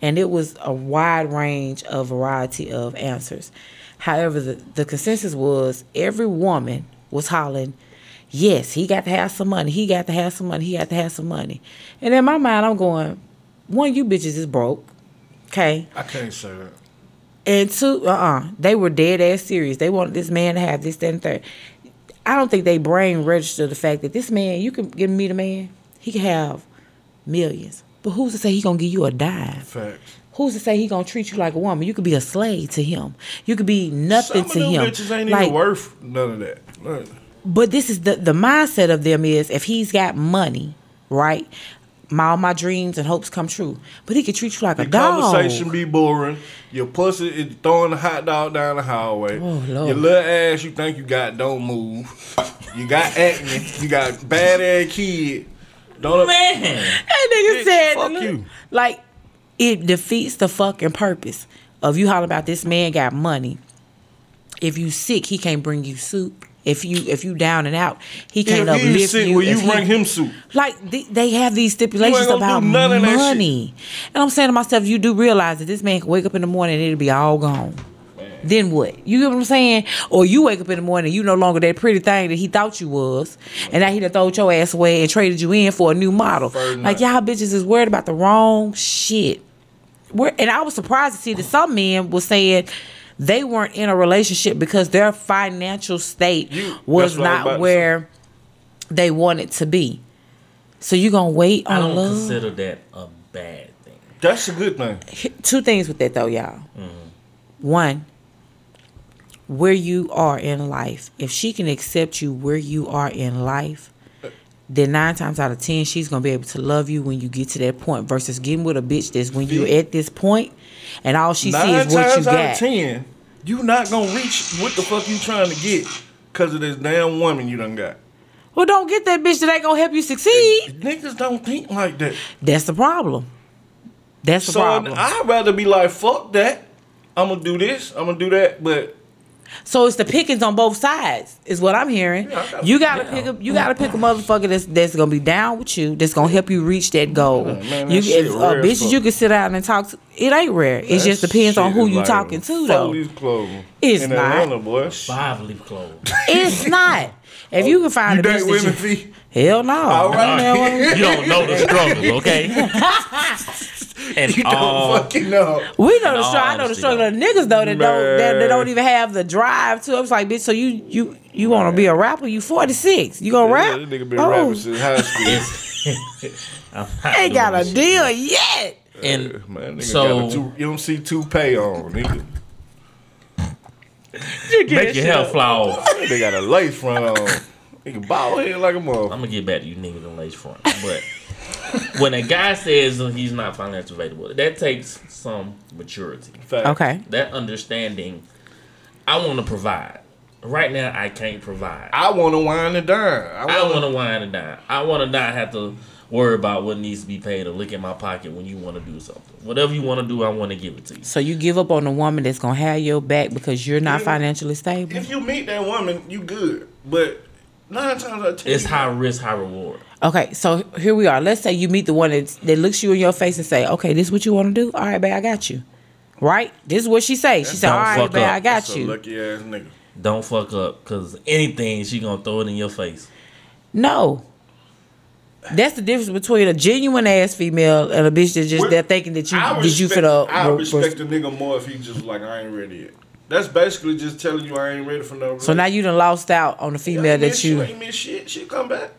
and it was a wide range of variety of answers. However, the, the consensus was every woman was hollering, yes, he got to have some money, he got to have some money, he got to have some money. And in my mind, I'm going, one, you bitches is broke, okay? I can't say that. And two, uh uh they were dead ass serious. They wanted this man to have this, that, and third. I don't think they brain register the fact that this man, you can give me the man, he can have millions. But who's to say he gonna give you a dime? Facts. Who's to say he gonna treat you like a woman? You could be a slave to him. You could be nothing Some to him. bitches ain't like, even worth none of that. Look, but this is the the mindset of them is if he's got money, right? My all my dreams and hopes come true. But he could treat you like a dog. conversation be boring. Your pussy is throwing the hot dog down the hallway. Oh, Lord. Your little ass you think you got don't move. You got acne. You got bad ass kid. Don't Man, That nigga Bitch, said, fuck look, you. like, it defeats the fucking purpose of you hollering about this man got money. If you sick, he can't bring you soup. If you if you down and out, he can't if uplift sick, you. will you bring him soup? Like they, they have these stipulations about money, and I'm saying to myself, you do realize that this man can wake up in the morning and it'll be all gone. Then what? You get what I'm saying? Or you wake up in the morning and you no longer that pretty thing that he thought you was, and now he done throwed your ass away and traded you in for a new model. Like y'all bitches is worried about the wrong shit. We're, and I was surprised to see that some men were saying they weren't in a relationship because their financial state You- was that's what I was about not where they wanted to be. So you gonna wait on I on don't love? consider that a bad thing. That's a good thing. Two things with that though, y'all. Mm-hmm. One, where you are in life. If she can accept you where you are in life, then nine times out of ten, she's gonna be able to love you when you get to that point. Versus getting with a bitch that's when you're at this point, and all she sees is what you got. ten, you not gonna reach what the fuck you trying to get because of this damn woman you done got. Well, don't get that bitch that ain't gonna help you succeed. Niggas don't think like that. That's the problem. That's the So problem. I'd rather be like, fuck that. I'm gonna do this. I'm gonna do that. But So it's the pickings on both sides, is what I'm hearing. Yeah, I got- you gotta pick up. You gotta pick a motherfucker that's that's gonna be down with you. That's gonna help you reach that goal. man, that you, shit if, uh, bitches, you can sit down and talk. To, it ain't rare. It just depends on who you like talking to, though. Foley's clothing. It's in not. Atlanta, boy. Five leaf clothes. It's not. If you can find You a date bitch women you, feet? hell no. All right. you don't know the struggle, okay? and You don't all fucking know. We know the struggle. I know the struggle of niggas though that don't that, that don't even have the drive to. it. I was like, bitch. So you you you want to be a rapper? You 46. You gonna Yeah, rap? this nigga been Oh. rapping since high school. I'm Ain't got a shit. deal yet. And Man, nigga so- got a two, you don't see toupee on, nigga. Make your hair fly off. They got a lace front on. Nigga bald head like a mother. I'm gonna get back to you niggas in lace front. But when a guy says he's not financially available, that takes some maturity. Fact. Okay. That understanding, I want to provide. Right now, I can't provide. I want to wind it down. I want to wine and dine. I want to not have to worry about what needs to be paid or look in my pocket when you want to do something. Whatever you want to do, I want to give it to you. So you give up on the woman that's gonna have your back because you're not Yeah. financially stable. If you meet that woman, you good. But nine times out of ten, It's high risk, high reward. Okay, so here we are. Let's say you meet the one that that looks you in your face and say, "Okay, this is what you want to do. All right, babe, I got you." Right? This is what she say. She said, Don't "All right, fuck babe, up. I got That's a you." lucky ass nigga. Don't fuck up, cause anything she gonna throw it in your face. No. That's the difference between a genuine ass female and a bitch that's just they're thinking that you I that you for finna. I respect a nigga more if he just like I ain't ready yet. That's basically just telling you I ain't ready for no. so now you done lost out on the female that you. ain't miss shit. She come back.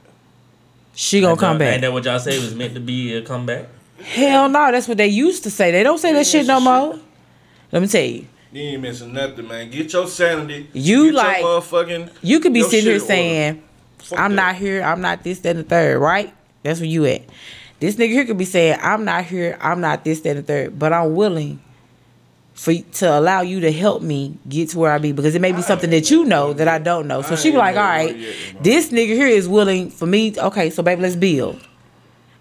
She gonna come back. Ain't that what y'all say was meant to be a comeback? Hell no, that's what they used to say. They don't say that shit no shit. more. Let me tell you. You ain't missing nothing, man. Get your sanity. You Get like- your motherfucking. You could be sitting here shit in order. saying, I'm that. not here, I'm not this, that, and the third, right? That's where you at. This nigga here could be saying, I'm not here, I'm not this, that, and the third, but I'm willing for to allow you to help me get to where I be because it may be something that you know that I don't know. So she be like, "All right, yet, this nigga here is willing for me. Okay, so baby, let's build.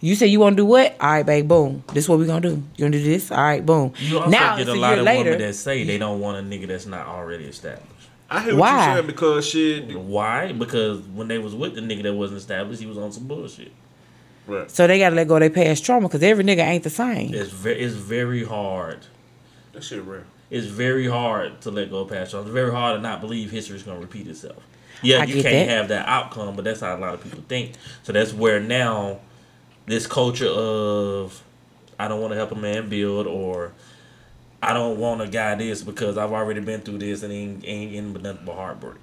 You say you want to do what? All right, babe, boom. This what we gonna do. You gonna do this? All right, boom. You also now get a a lot of later. women that say they don't want a nigga that's not already established. I hear what Why? you saying because shit. Why? Because when they was with the nigga that wasn't established, he was on some bullshit. Right. so they gotta let go of their past trauma because every nigga ain't the same. It's very, it's very hard. That shit real. It's very hard to let go of past trauma. It's very hard to not believe history is gonna repeat itself. Yeah, I you can't that. have that outcome, but that's how a lot of people think. So that's where now this culture of I don't want to help a man build or I don't want a guy this because I've already been through this and ain't ain't in but nothing but heartbreak.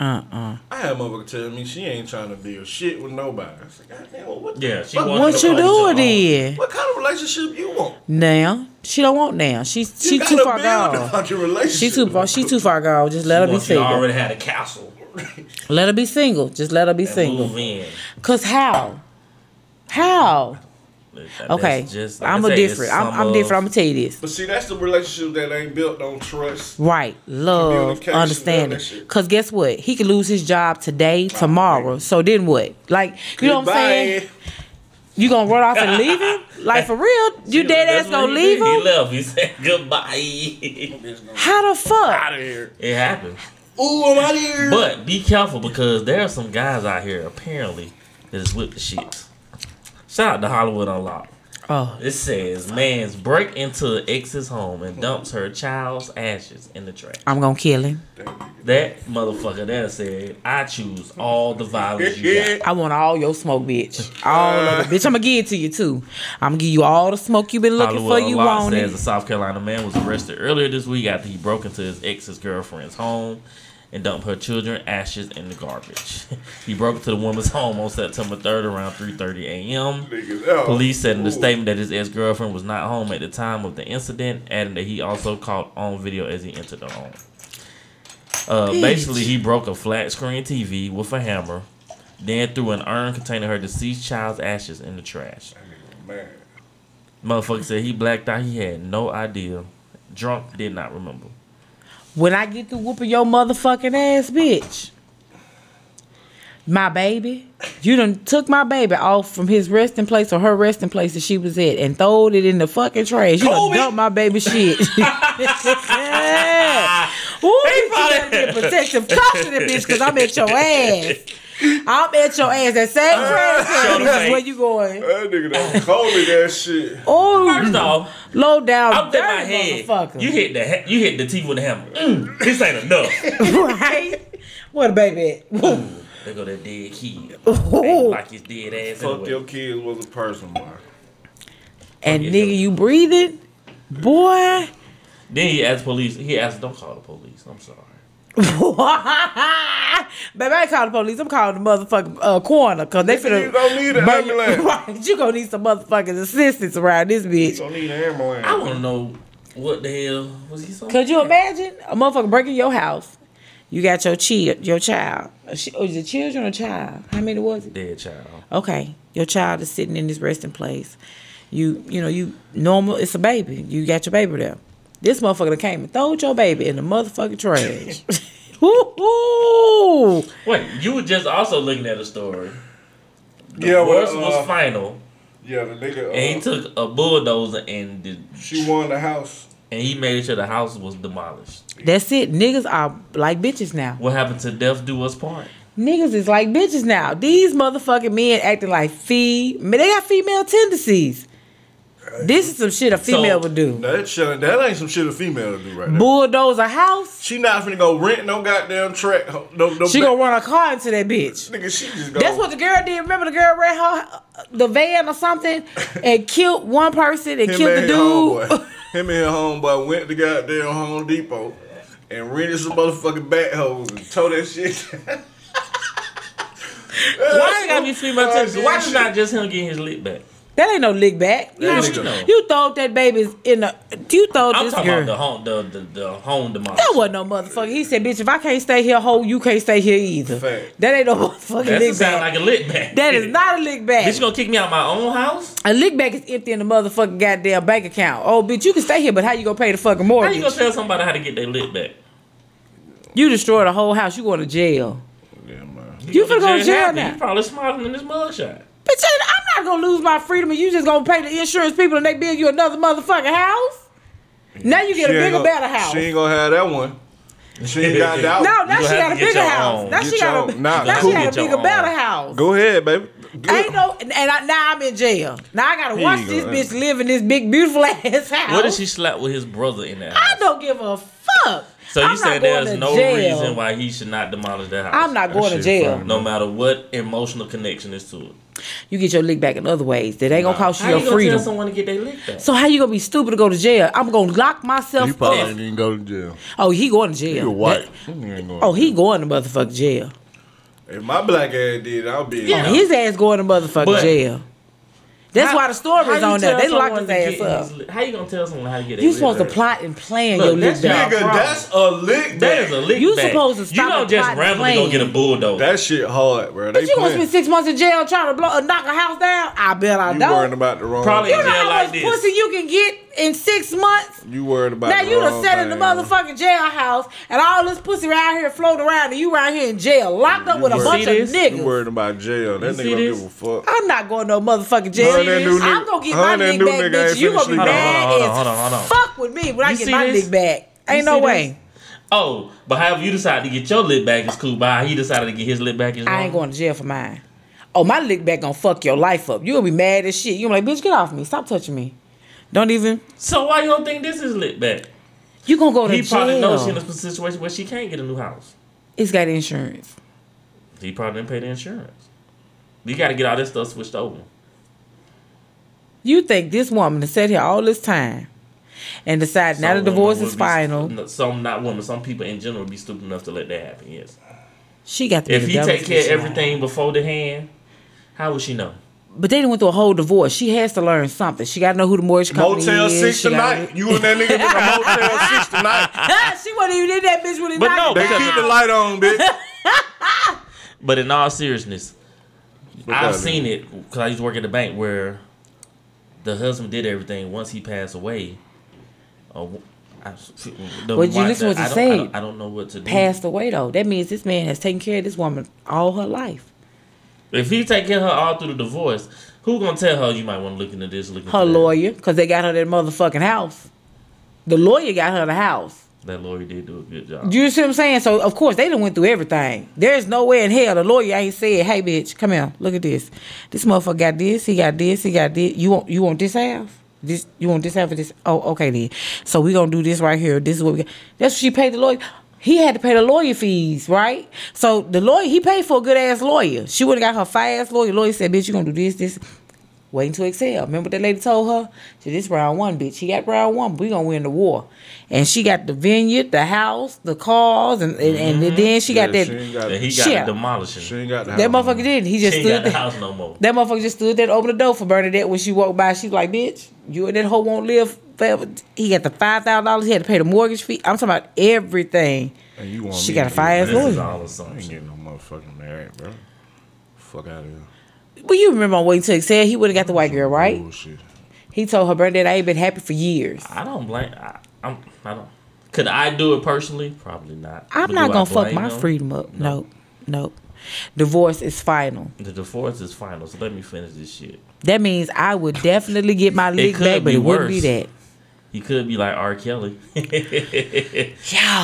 Uh uh-uh. uh I had a motherfucker tell me she ain't trying to deal shit with nobody. I said, God damn, well, what, the Yeah, she fuck- What you come to doing your then? what kind of relationship you want? Now she don't want now. She's You she gotta too far gone. She too far. She too far gone. Just let her be single. already had a castle. Let her be single. Just let her be and single. Move in. Cause how? How? Okay, just- like I'm a different. I'm, I'm different. I'm gonna tell you this. But see, that's the relationship that ain't built on trust. Right, love, understanding. Cause guess what? He could lose his job today, tomorrow. So then what? Like you know what I'm saying? Goodbye. You gonna run off and leave him? Like for real? You dead ass gonna leave did. him? He left. He said goodbye. How the fuck? Out of here. it happened. Ooh, I'm out of here. But be careful because there are some guys out here apparently that is with the shit. Shout out to Hollywood Unlocked. Oh, It says man's break into ex's home and dumps her child's ashes in the trash. I'm gonna kill him. That motherfucker there said, I choose all the violence you got. I want all your smoke, bitch. All of it, bitch. I'm gonna give it to you too. I'm gonna give you all the smoke you've been looking Hollywood for. You want says it? a South Carolina man was arrested earlier this week after he broke into his ex's girlfriend's home and dumped her children ashes in the garbage. he broke into the woman's home on September 3rd around 3:30 a.m. Police said in the statement that his ex girlfriend was not home at the time of the incident, adding that he also caught on video as he entered the home. Uh, basically, he broke a flat screen TV with a hammer, then threw an urn containing her deceased child's ashes in the trash. Man. Motherfucker said he blacked out. He had no idea. Drunk, did not remember. When I get to whooping your motherfucking ass, bitch. My baby, you done took my baby off from his resting place or her resting place that she was at and throwed it in the fucking trash. You done dumped my baby shit. yeah. Ooh, you better get protective custody, bitch, because I'm at your ass. I'm at your ass. That same trash can, is where you going. That nigga done Coley that shit. Oh, First off, low down, out in my dirty head, motherfucker. you hit the he- you hit the teeth with the hammer. Mm, this ain't enough. right? Where the baby at? Ooh. There go that dead kid. Ain't like his dead ass. Fuck anyway. your kids was a person, boy. And nigga, yeah. you breathing? Boy. Then he asked police. He asked, "Don't call the police." I'm sorry. Baby, I ain't calling the police. I'm calling the motherfucking uh, coroner because they finna. You gonna need an burn you- ambulance. Right, you gonna need some motherfucking assistance around this bitch. Don't need an ambulance. I want to know what the hell was he saying? Could you imagine a motherfucker breaking your house? You got your child, your child. Oh, is it children or child? How many was it? Dead child. Okay, your child is sitting in this resting place. You, you know, you normal. It's a baby. You got your baby there. This motherfucker done came and throwed your baby in the motherfucking trash. Woo-hoo. Wait, you were just also looking at a story. The Yeah, well, divorce uh, was final, Yeah, the nigga. and he Uh, took a bulldozer and did, she won the house. and he made sure the house was demolished. That's it. Niggas are like bitches now. What happened to Death Do Us Part? Niggas is like bitches now. These motherfucking men acting like fee. Man, they got female tendencies. This is some shit a female would do. That shit, that ain't some shit a female would do right there. Bulldoze a house. She not finna go rent no goddamn track. No, no. She gonna run a car into that bitch. Nigga, she just go. That's what the girl did. Remember the girl ran her the van or something and killed one person and him killed the and his dude. homeboy. Him and his homeboy went to goddamn Home Depot and rented some motherfucking backhoes and tore that shit. Why it gotta be female tendencies? Why should not just him getting his lick back? That ain't no lick back. You, That just- you throw that baby's in the. You throw I'm this talking girl. about the home, the the, the home demolish. that wasn't no motherfucker. He said, "Bitch, if I can't stay here whole, you can't stay here either." Fact. That ain't no motherfucking That lick sound back. like a lick back. that is not a lick back. Bitch, you gonna kick me out my own house? A lick back is empty in the motherfucking goddamn bank account. Oh, bitch, you can stay here, but how you gonna pay the fucking mortgage? How you gonna tell somebody how to get their lick back? You destroy the whole house. You going to jail. yeah, man. You finna go to jail happy. now. He probably smiling in this mugshot. Bitch, I'm not gonna lose my freedom and you just gonna pay the insurance people and they build you another motherfucking house. Now you get a She ain't bigger, gonna- better house. She ain't gonna have that one. She ain't got that. No, now You she have got a get bigger house. Now she got a own. Nah, now she got a bigger, better house. Go ahead, baby. Good. Ain't no, and I, now I'm in jail. Now I gotta Here watch you this go. bitch live in this big, beautiful ass house. What if she slap with his brother in that I don't give a fuck. So you I'm saying there's no jail. reason why he should not demolish that house? I'm not going to jail. No matter what emotional connection is to it. You get your lick back in other ways. That ain't gonna cost you How your you gonna freedom. tell someone to get their lick back? So how you gonna be stupid to go to jail? I'm gonna lock myself He probably up. ain't even go to jail. Oh, he going to jail. He a white. That- He ain't going oh, to he going to motherfucking jail. If my black ass did, I'll be. Yeah. Oh, his ass going to motherfucking But- jail. That's How- why the story how is on there. They locked his ass up. his How you gonna tell someone how to get You their supposed to lick back? plot and plan Look, your that's lick back. Nigga, that's a lick. That is a lick You back. supposed to stop. You don't just randomly go get a bulldozer. That shit hard, bro. They But you gonna spend six months in jail trying to blow, uh, knock a house down? I bet I You don't. You worrying about the wrong. Probably you thing. know jail how like much this. pussy you can get in six months? You worried about Now the you wrong done sat in the motherfucking jailhouse and all this pussy around here floating around and you around here in jail, locked up You with a bunch of niggas. You niggas. worried about jail. That You nigga don't this? give a fuck. I'm not going to no motherfucking jail. Her and that new I'm nigga- gonna get my and that lick new back, nigga bitch. You gonna be sleep. Hold on, mad hold on, as hold on, hold on. fuck with me when I get my this? lick back. Ain't no way. Oh, but however you decide to get your lip back is cool. But how he decided to get his lip back is wrong. I ain't going to jail for mine. Oh, my lick back gonna fuck your life up. You gonna be mad as shit. You gonna be like, bitch, get off me. Stop touching me. Don't even. So why you don't think this is lit back? You gonna go to He probably knows she in a situation where she can't get a new house. It's got insurance. He probably didn't pay the insurance. You got to get all this stuff switched over. You think this woman has sat here all this time and decided now the divorce is final. Some not women. Some people in general would be stupid enough to let that happen. Yes. She got to If he take care of everything before the hand, how would she know? But they done went through a whole divorce. She has to learn something. She got to know who the mortgage company is. Motel six She gotta- tonight. You and that nigga in the Motel six tonight. she wasn't even in that bitch when he But knocked no, They keep the light on, bitch. But in all seriousness, What I've seen mean? it because I used to work at the bank where the husband did everything. Once he passed away, uh, I, the Would you wife- listen what I he don't- said? I don't, I don't know what to do. Passed away though. That means this man has taken care of this woman all her life. If he take care of her all through the divorce, who gonna tell her you might want to look into this? Look into Her lawyer, because they got her that motherfucking house. The lawyer got her the house. That lawyer did do a good job. You see what I'm saying? So of course they done went through everything. There's no way in hell the lawyer ain't said, "Hey, bitch, come here, look at this. This motherfucker got this. He got this. He got this. You want you want this half? This you want this half of this? Oh, okay then. So we gonna do this right here. This is what we got. That's what she paid the lawyer. He had to pay the lawyer fees, right? So the lawyer he paid for a good ass lawyer. She would have got her fire ass lawyer. Lawyer said, "Bitch, you gonna do this, this." Waiting to Exhale. Remember what that lady told her? She this round one, bitch. She got round one. We gonna win the war. And she got the vineyard, the house, the cars, and and, and mm-hmm. then she got that. She got, he got Shit. to demolishing. ain't got the that house. motherfucker did. He just She ain't got stood the house no more. That motherfucker just stood there to open the door for Bernadette when she walked by. She's like, bitch, you and that hoe won't live forever. He got the five thousand dollars. He had to pay the mortgage fee. I'm talking about everything. And you want She got a fire This lawyer. is all I ain't getting no motherfucking married, bro. Fuck out of here. Well, you remember on Waiting to Exhale, he would have got the white girl, right? Bullshit. He told her Bernadette, I ain't been happy for years. I don't blame. I, I'm. I don't. Could I do it personally? Probably not. I'm But not gonna fuck my freedom up. Nope. Nope. Divorce is final. The divorce is final, so let me finish this shit. That means I would definitely get my lick back, but it wouldn't be that. He could be like R. Kelly. Yo,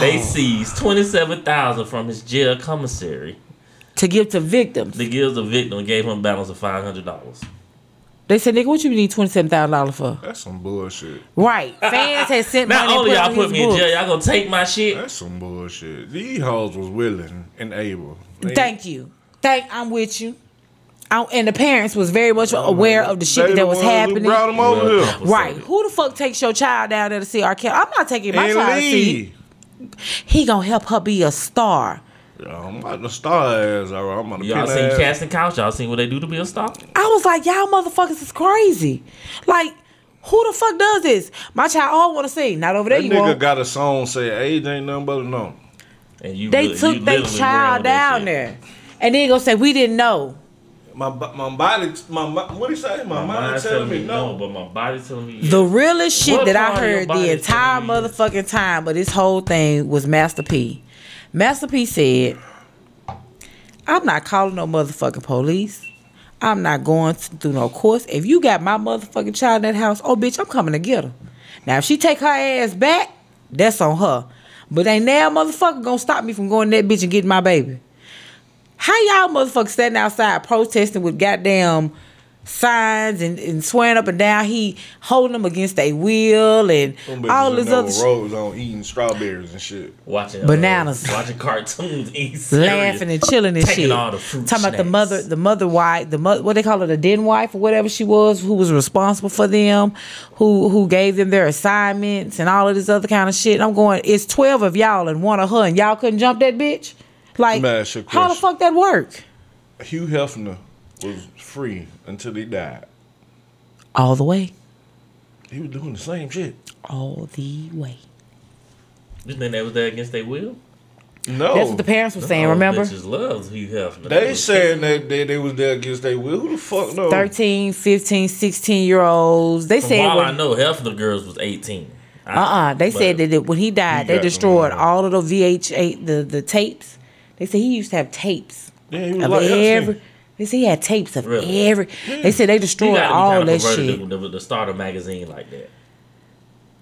They seized twenty seven thousand from his jail commissary. to give to victims. They gives the victim and gave him a balance of five hundred dollars. They said, nigga, what you need twenty seven thousand dollars for? That's some bullshit. Right. Fans had sent Not money only y'all put, put me his in jail, y'all gonna take my shit. That's some bullshit. These hoes was willing and able. They- Thank you. Thank. I'm with you. I, and the parents was very much oh, aware of the shit They that the was ones happening. Brought them over Well, here. Right. Who the fuck takes your child down there to see R. Kelly? I'm not taking my And child to see. He gonna help her be a star. Yeah, I'm about to star ass. All right, I'm about to Y'all seen ass. Casting Couch? Y'all seen what they do to be a star? I was like, y'all motherfuckers is crazy. Like, who the fuck does this? My child all want to see. Not over there. That you nigga won't. got a song say age ain't nothing but a number. And you They li- took their child ran down there, and then gonna say we didn't know. My my body, my mi- what he say? My, My mind mind's telling me no. but my body telling me The realest shit What that I part of your heard the entire telling you yes? motherfucking time, but this whole thing was Master P. Master P said, "I'm not calling no motherfucking police. I'm not going to do no course. If you got my motherfucking child in that house, oh bitch, I'm coming to get her. Now if she take her ass back, that's on her. But ain't now motherfucker gonna stop me from going to that bitch and getting my baby. How y'all motherfuckers standing outside protesting with goddamn signs and, and swearing up and down he holding them against a wheel and Them all in this other with shit. rose on eating strawberries and shit. watching uh, Bananas. watching cartoons, eating laughing and chilling and Taking shit. all the fruit Talking about the mother, the mother wife, the mother, what they call her, the den wife or whatever she was, who was responsible for them, who who gave them their assignments and all of this other kind of shit. I'm going, it's twelve of y'all and one of her, and y'all couldn't jump that bitch. Like, Let me ask you a how the fuck that work? Hugh Hefner was free until he died. All the way, He was doing the same shit. all the way. You think they was there against their will? No, That's what the parents were saying. All remember? bitches love Hugh Hefner. they was- saying that they, they was there against their will. Who the fuck knows? 13, 15, 16 year olds. They From said all when, I know, Hefner girls was eighteen. Uh uh They said that when he died, He they destroyed all of the VHS, the, the tapes. They said he used to have tapes Yeah, he was of like every. They said he had tapes of Really? every. They said they destroyed got all that of perverted shit. to, to, to start magazine like that.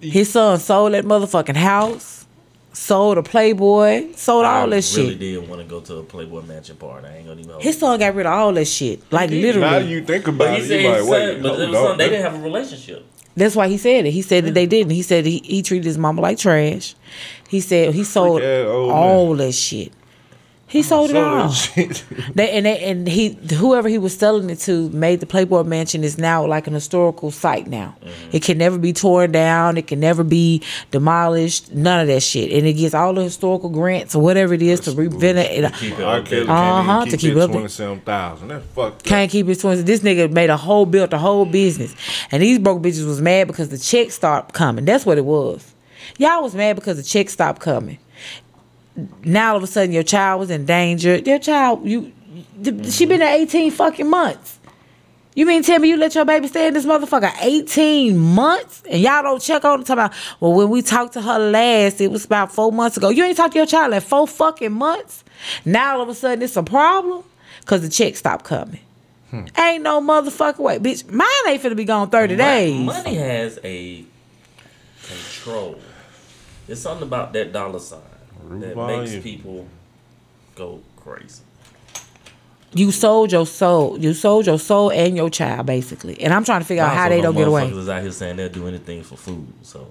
His son sold that motherfucking house, sold a Playboy, sold all I that really shit. did want to go to a Playboy Mansion party. I ain't gonna even. His son got rid of all that shit. Like did. literally. Now you think about But he it, said, like, his wait, son, but it hold was on. son, they didn't have a relationship. That's why he said it. He said that they didn't. He said he, he treated his mama like trash. He said he sold ass man. all that shit. He sold it So all. shit- They, and they, and he whoever he was selling it to made the Playboy Mansion is now like an historical site now. Mm-hmm. It can never be torn down. It can never be demolished. None of that shit. And it gets all the historical grants or whatever it is to renovate it. Keep it up there. Uh-huh, to keep keep it it up twenty-seven thousand. That's fucked. Can't keep his twins. This nigga made a whole built a whole business, and these broke bitches was mad because the check stopped coming. That's what it was. Y'all was mad because the check stopped coming. Now all of a sudden your child was in danger. Your child, you, she been there eighteen fucking months. You mean tell me you let your baby stay in this motherfucker 18 months and y'all don't check on it? Talking about, well, when we talked to her last, it was about four months ago. You ain't talked to your child in four fucking months? Now all of a sudden it's a problem? Because the check stopped coming. Hmm. Ain't no motherfucking way. Bitch, mine ain't finna be gone 30 days. Money has a control. There's something about that dollar sign that makes people go crazy. You sold your soul. You sold your soul and your child, basically. And I'm trying to figure out how they don't get away. motherfuckers is out here saying they'll do anything for food. So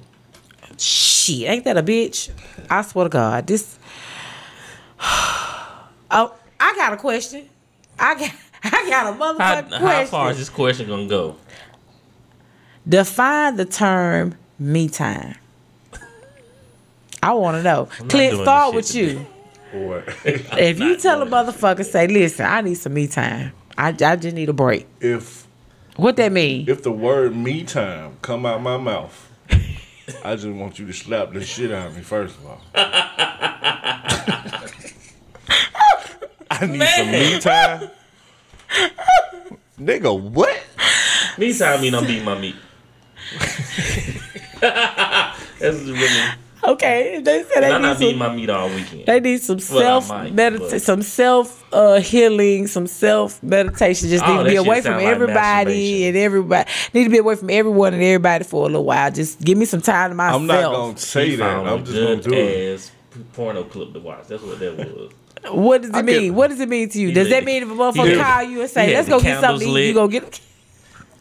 Shit, ain't that a bitch? I swear to God, this. Oh, I got a question. I got, I got a How, motherfucking how far is this question gonna go? Define the term me time. I want to know. not Clint, doing start with you. What? If you tell a doing motherfucker, say, listen, I need some me time. I, I just need a break. if What that mean? if the word me time come out my mouth, I just want you to slap the shit out of me first of all. I need some me time. Nigga, what? Me time mean I'm beating my meat. That's really. Okay, they said they I'm need not beating some. my meat all weekend. They need some self might, medita- some self uh, healing, some self meditation. Just Oh, need to be away from sound like everybody and everybody. Need to be away from everyone and everybody for a little while. Just give me some time to myself. I'm not gonna say that. I'm just gonna good do it. ass porno clip to watch. That's what that was. What does it I mean? get- what does it mean to you? Does that mean if a motherfucker call you and say, "Let's go get something to eat," lit. you go get?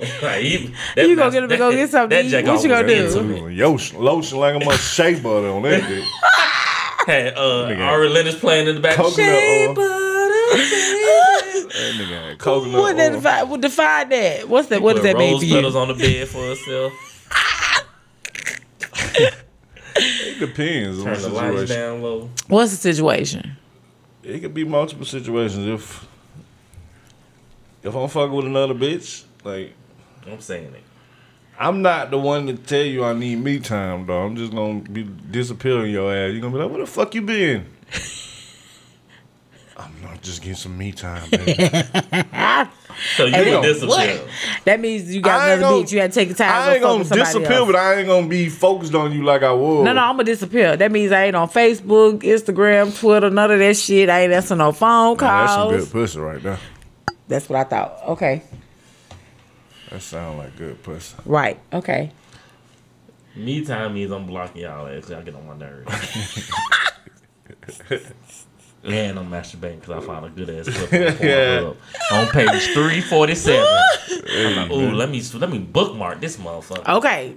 Like, he- You gonna get him to go get something to that eat? What you gonna do? Yo, Lotion, lotion like a must shea butter on that dick. Had uh, Nigga. Ari Lennox playing in the back. Coconut Shea oil. butter, That nigga had coconut What oil. define? What define that? What's that? What does that mean rose to you? petals on the bed for herself. It depends on the the lights situation. down low. What's the situation? It could be multiple situations. If if I'm fucking with another bitch, like I'm saying it. I'm not the one to tell you I need me time, though. I'm just gonna be disappearing your ass. You're gonna be like, where the fuck you been? I'm not just getting some me time, baby. So you Hey, would yo, disappear. That means you got another gonna- bitch. You had to take the time. I to ain't go fuck gonna with disappear, else. but I ain't gonna be focused on you like I was. No, no, I'm gonna disappear. That means I ain't on Facebook, Instagram, Twitter, none of that shit. I ain't answering no phone Man, that's some good pussy right there. That's what I thought. Okay, That sound like good pussy. right. Okay. Me time means I'm blocking y'all ass 'cause y'all get on my nerves. and I'm masturbating because I found a good ass clip on Pornhub. on page three forty seven. I'm like, ooh, let me let me bookmark this motherfucker. Okay.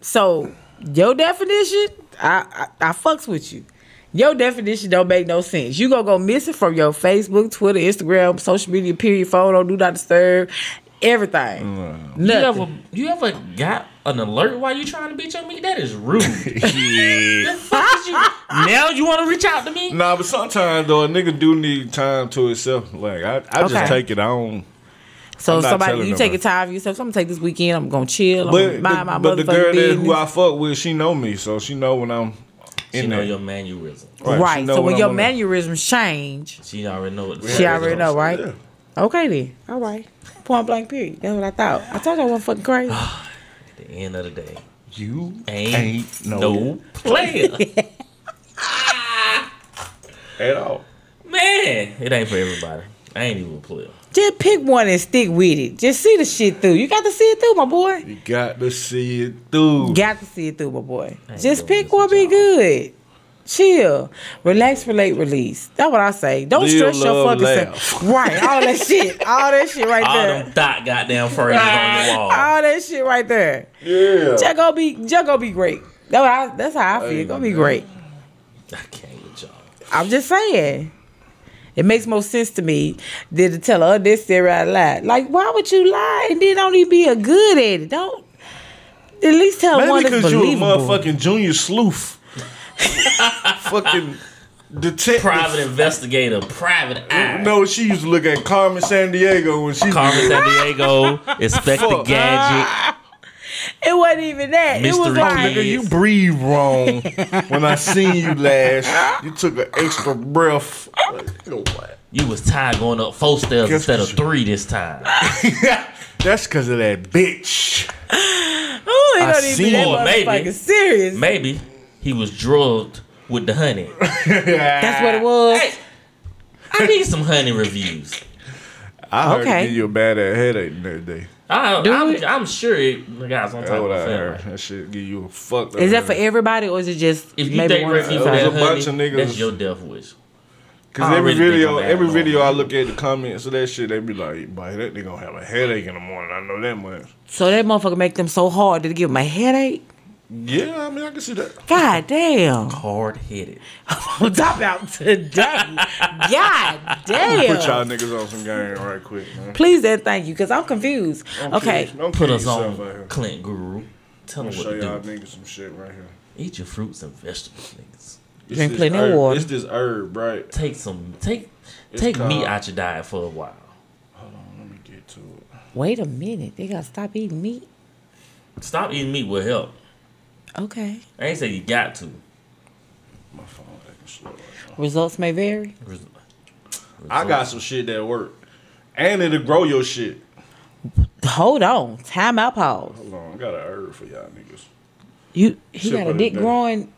So your definition, I, I I fucks with you. Your definition don't make no sense. You gonna go missing from your Facebook, Twitter, Instagram, social media, period, photo, do not disturb, everything. You Nothing. ever you ever got an alert while you trying to beat your meat? That is rude. yeah. the fuck is you? Now you want to reach out to me? Nah, but sometimes though a nigga do need time to himself. Like I, I Okay. just take it. I don't. So I'm somebody, you nobody. take a time for yourself. So I'm gonna take this weekend. I'm gonna chill. I'm But gonna mind my the, but the motherfucking girl that who I fuck with, she know me, so she know when I'm She know there. your mannerism. right. she know So when I'm your on mannerisms change, She already know what. She already know, right? Yeah. Okay then. All right. Point blank. Period. That's what I thought. I told you I wasn't fucking crazy. At the end of the day, You ain't, ain't, no, no player. Ah! at all. Man, it ain't for everybody. I ain't even a player. Just pick one and stick with it. Just see the shit through. You got to see it through, my boy. You got to see it through. Got to see it through, my boy. Just pick this one, be good. Chill, relax, relate, release. That's what I say. Don't Live, stress your love, fucking self. Right, all that shit, all that shit right All there, them thought goddamn phrases on your wall. all that shit right there. yeah. Just go be, just go be great. That's, what I, that's how I feel. Hey, Go my be God. great. I can't with y'all. I'm just saying. It makes more sense to me than to tell her this there out loud. Like, why would you lie and then don't even be a good at it? Don't at least tell one that's believable. Maybe because you're a believable. motherfucking junior sleuth. fucking detective. Private investigator, private eye. No, she used to look at Carmen Sandiego when she Carmen Sandiego, Inspector Fuck. Gadget. It wasn't even that. It was like Nigga, you breathe wrong. when I seen you last, you took an extra breath. Like, you know? You was tired going up four stairs Guess instead of three this time. That's because of that bitch. oh, it I don't even be seen that or maybe- serious. Maybe he was drugged with the honey. That's what it was. Hey, I need some honey reviews. I heard Okay. it give you a bad ass headache that day. I, Do I'm, it. I'm sure it got some That's what of I heard. effect. That shit give you a fucked up Is that for everybody or is it just If you maybe think one? Ricky for was that a honey, bunch of niggas- that's your death wish. Cause every already video, every bad, video though. I look at the comments of that shit, they be like, "Boy, that nigga gonna have a headache in the morning." I know that much. So that motherfucker make them so hard to give them a headache. Yeah, I mean, I can see that. God damn. Hard headed. I'm talking about today. God damn. Put y'all niggas on some game right quick, man. Please and thank you, because I'm confused. Don't Okay. kill- don't Put us yourself on here. Clint Guru. Tell I'm them gonna show what to y'all do. niggas some shit right here. Eat your fruits and vegetables, niggas. It's Drink this plenty of water. It's this herb, right? Take some take It's take meat out your diet for a while. Hold on, let me get to it. Wait a minute. They got to stop eating meat. Stop eating meat will help. Okay. I ain't say you got to. My phone acting slow right. Results may vary. Res- I got some shit that work. And it'll grow your shit. Hold on. Time out pause. Hold on, I got a herb for y'all niggas. You he Shit got a dick growing.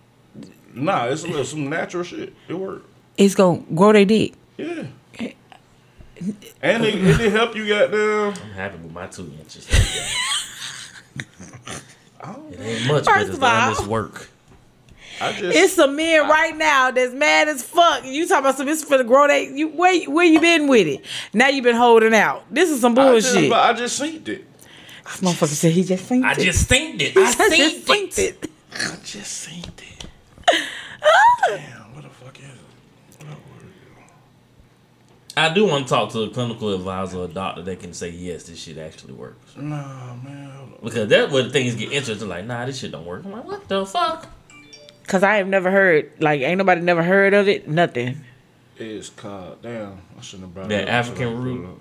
Nah, it's a little some natural shit. It work. It's gonna grow their dick. Yeah. And it, it, it help you goddamn. I'm happy with my two inches. I, don't It ain't much, First but it's done all- this work. I just It's some men right now that's mad as fuck. You talking about some it's for the grow they you where where you been with it? Now you been holding out. This is some I just, bullshit. but I just seen it. This motherfucker said he just seen I just seen it. I I just seen seen it. it. I just seen it. Ah. Damn, what the fuck is it? I do want to talk to a clinical advisor or doctor that can say yes, this shit actually works. Nah, man. Because that's where things get interesting. Like, nah, this shit don't work. I'm like, what the fuck? Cause I have never heard like ain't nobody never heard of it. Nothing. It's called. Damn, I shouldn't have brought That it up. African Should root? put it up?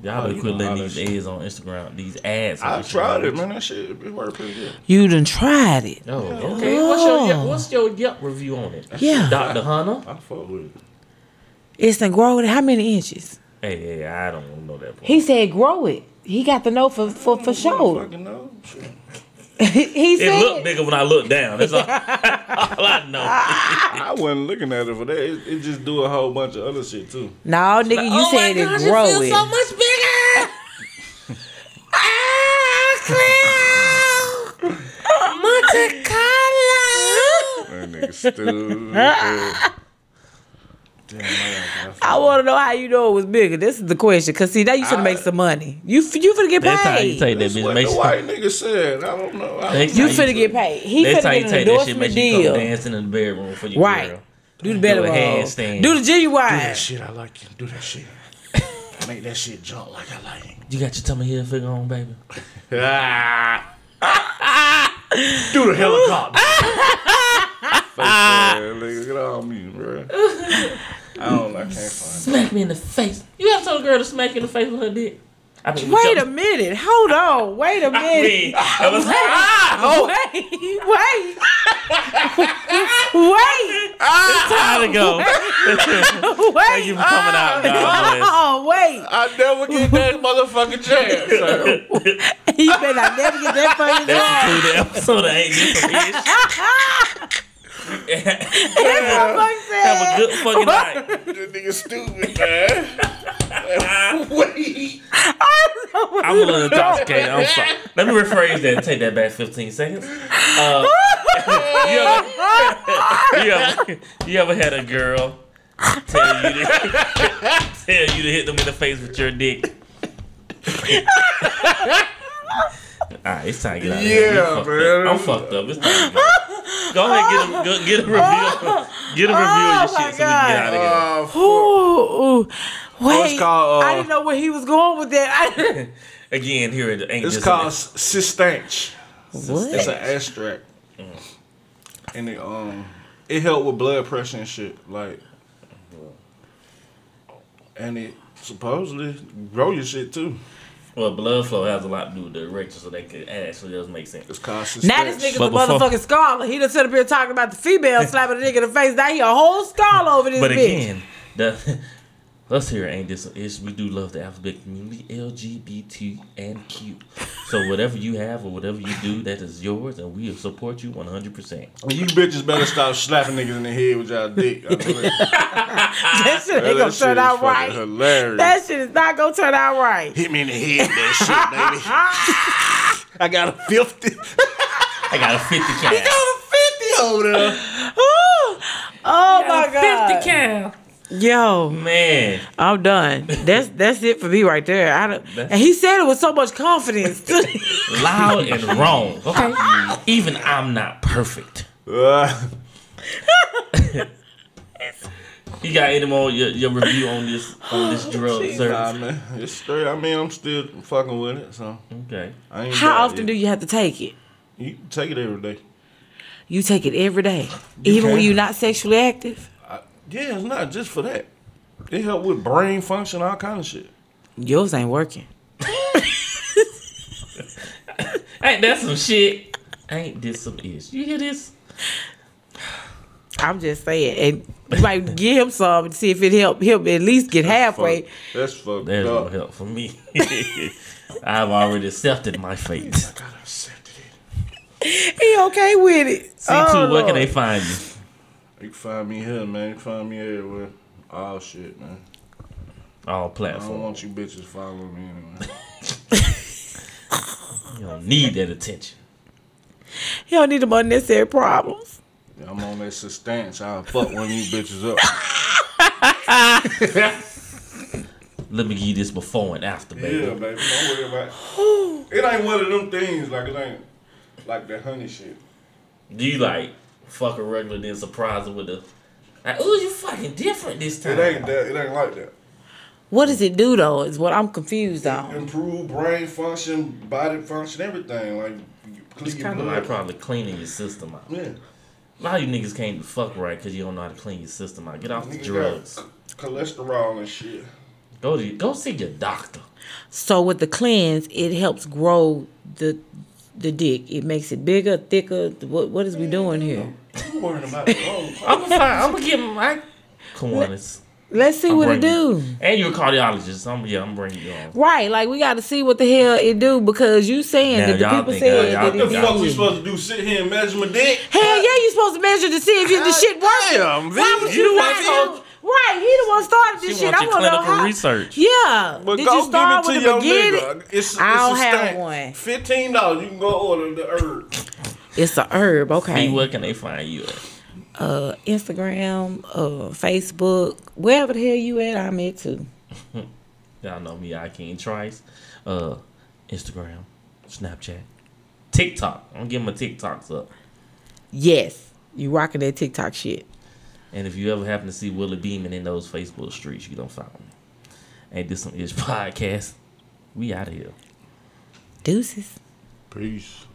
Y'all Oh, better you quit letting these shit- ads on Instagram, these ads. I Instagram. tried it, man. That shit it worked pretty good. You done tried it. Oh, okay. What's your oh. Yelp, what's your Yelp review on it? Yeah. Dr. Hunter? I fuck with it. It's done grow it. How many inches? Hey, hey, I don't know that part. He said grow it. He got the note for for for sure. fucking know. Shit. he It looked bigger when I looked down. That's all, all I know. I wasn't looking at it for that. It, it just do a whole bunch of other shit too. No, nigga, you Oh my said gosh, it grow feels it. so much bigger. ah, Cleo. Monte Carlo. That nigga stupid. Damn, I I want to know how you know it was bigger. This is the question. Cause see, now you should make some money. You f- you finna get Next time you paid. take that That's bitch, what make the sure. white nigga said. I don't know. I don't You time finna get paid. He Next finna time you get an take that shit, make endorsement you come dancing in the bedroom for your Right. girl. Do the bedroom. Do better a handstand. Do the do genuine. that shit. I like you. Do that shit. Make that shit jump like I like it. You got your tummy heel figure on, baby. Ah. Do the helicopter. Face ass nigga, get on me, bro. I don't. I can't. Smack me in the face. You ever told a girl to smack you in the face with her dick? I mean, Wait a minute. Hold on. Wait a minute. mean, I was Oh, wait, wait, wait, time to go. wait. Thank you for coming out, God Oh, wait. I never get that motherfucking chance. sir. You better not never get that fucking bless. job. That's the episode of Ain't This Some Ish. Have a good fucking night. That nigga stupid, man. Wait. I'm a little intoxicated. I'm sorry. Let me rephrase that and take that back 15 seconds. Uh, you, ever, you, ever, you ever had a girl tell you to tell you to hit them in the face with your dick? Alright, it's time to get out of here. Yeah, man. I'm fucked up. It's time to go. Go ahead, get a, go, get a review. Get a review Oh, of your my shit so we can get out of here. Oh, fuck. Ooh, ooh. Wait, it's called, uh, I didn't know where he was going with that. I- Again, here it ain't It's just called Cistanche. It's an extract, and it um it help with blood pressure and shit like, and it supposedly grow your shit too. Well, blood flow has a lot to do with the erection, so that could actually does make sense. It's called Cistanche. Now this nigga's But a before- motherfucking scholar. He done sit up here talking about the female slapping a nigga in the face. Now he a whole scholar over this But bitch. again, the us here ain't this is we do love the alphabet community, LGBT and Q. So whatever you have or whatever you do, that is yours, and we will support you one hundred percent. Well you bitches better stop slapping niggas in the head with y'all dick. I know that. that shit ain't That gonna turn out right. Hilarious. That shit is not gonna turn out right. Hit me in the head, that shit, baby. I got a fifty. I got a fifty count. got a fifty over there. Ooh. Oh my god. 50 count. Yo, Man, I'm done. That's that's it for me right there. I don't, That's- and he said it with so much confidence. loud and wrong. Okay, even I'm not perfect. Uh, You got any more your, your review on this on this drug nah, man. It's straight. I mean, I'm still fucking with it, so Okay. I ain't How often yet. do you have to take it? you take it every day? You take it every day, even when you're not sexually active. I, yeah, it's not just for that. It help with brain function, all kind of shit. Yours ain't working. Ain't that some shit? Ain't this some ish? You hear this? I'm just saying, and you might give him some and see if it help him at least get halfway. Fuck, that's fucked That don't up. help for me. I've already accepted my fate. I Gotta accept it. He okay with it. too, Oh, where can oh, they find you? You can find me here, man. You can find me everywhere. Oh shit, man. All platforms. I don't platforms. want you bitches following me anyway. You don't need that attention. He don't need them unnecessary problems. Yeah, I'm on that substance. I'll fuck one of you bitches up. Let me give you this before and after, baby. Yeah, baby. Don't worry about it. It ain't one of them things like it ain't like that honey shit. Do you like fuck a regular then surprise her with the like, ooh, you fucking different this time. It ain't that. It ain't like that. What does it do though? Is what I'm confused on. Improve brain function, body function, everything. Like you It's kind of like probably cleaning your system out. Yeah. A lot of you niggas can't fuck right because you don't know how to clean your system out. Get off the drugs. got cholesterol and shit. Go to go see your doctor. So with the cleanse, it helps grow the the dick. It makes it bigger, thicker. What what is we doing here? I'm worrying about the I'm gonna find, I'm gonna give him my corners. Let's see I'm what it bringing- do. And you're a cardiologist. I'm yeah, I'm bringing you on. Right, like we got to see what the hell it do because you saying Now, that the people think- said y'all that it The y'all- fuck we supposed to do? Sit here and measure my dick? Hell yeah, you supposed to measure to see if you, the shit works. Damn, Why would you you the not one know? told- Right, he the one started She this shit. wants I your want to know clinical how. research. Yeah, But did go you start give it with to the your beginning? nigga. It's, I it's don't a have stamp. one. Fifteen dollars. You can go order the herb. It's a herb. Hey, Okay. where can they find you at? Uh, Instagram, uh, Facebook, wherever the hell you at, I'm at too. Y'all know me, I King Trice. Uh, Instagram, Snapchat, TikTok. I'm gonna my TikToks up. Yes, you rocking that TikTok shit. And if you ever happen to see Willie Beeman in those Facebook streets, you don't follow me. Ain't this some ish podcast? We out of here. Deuces. Peace.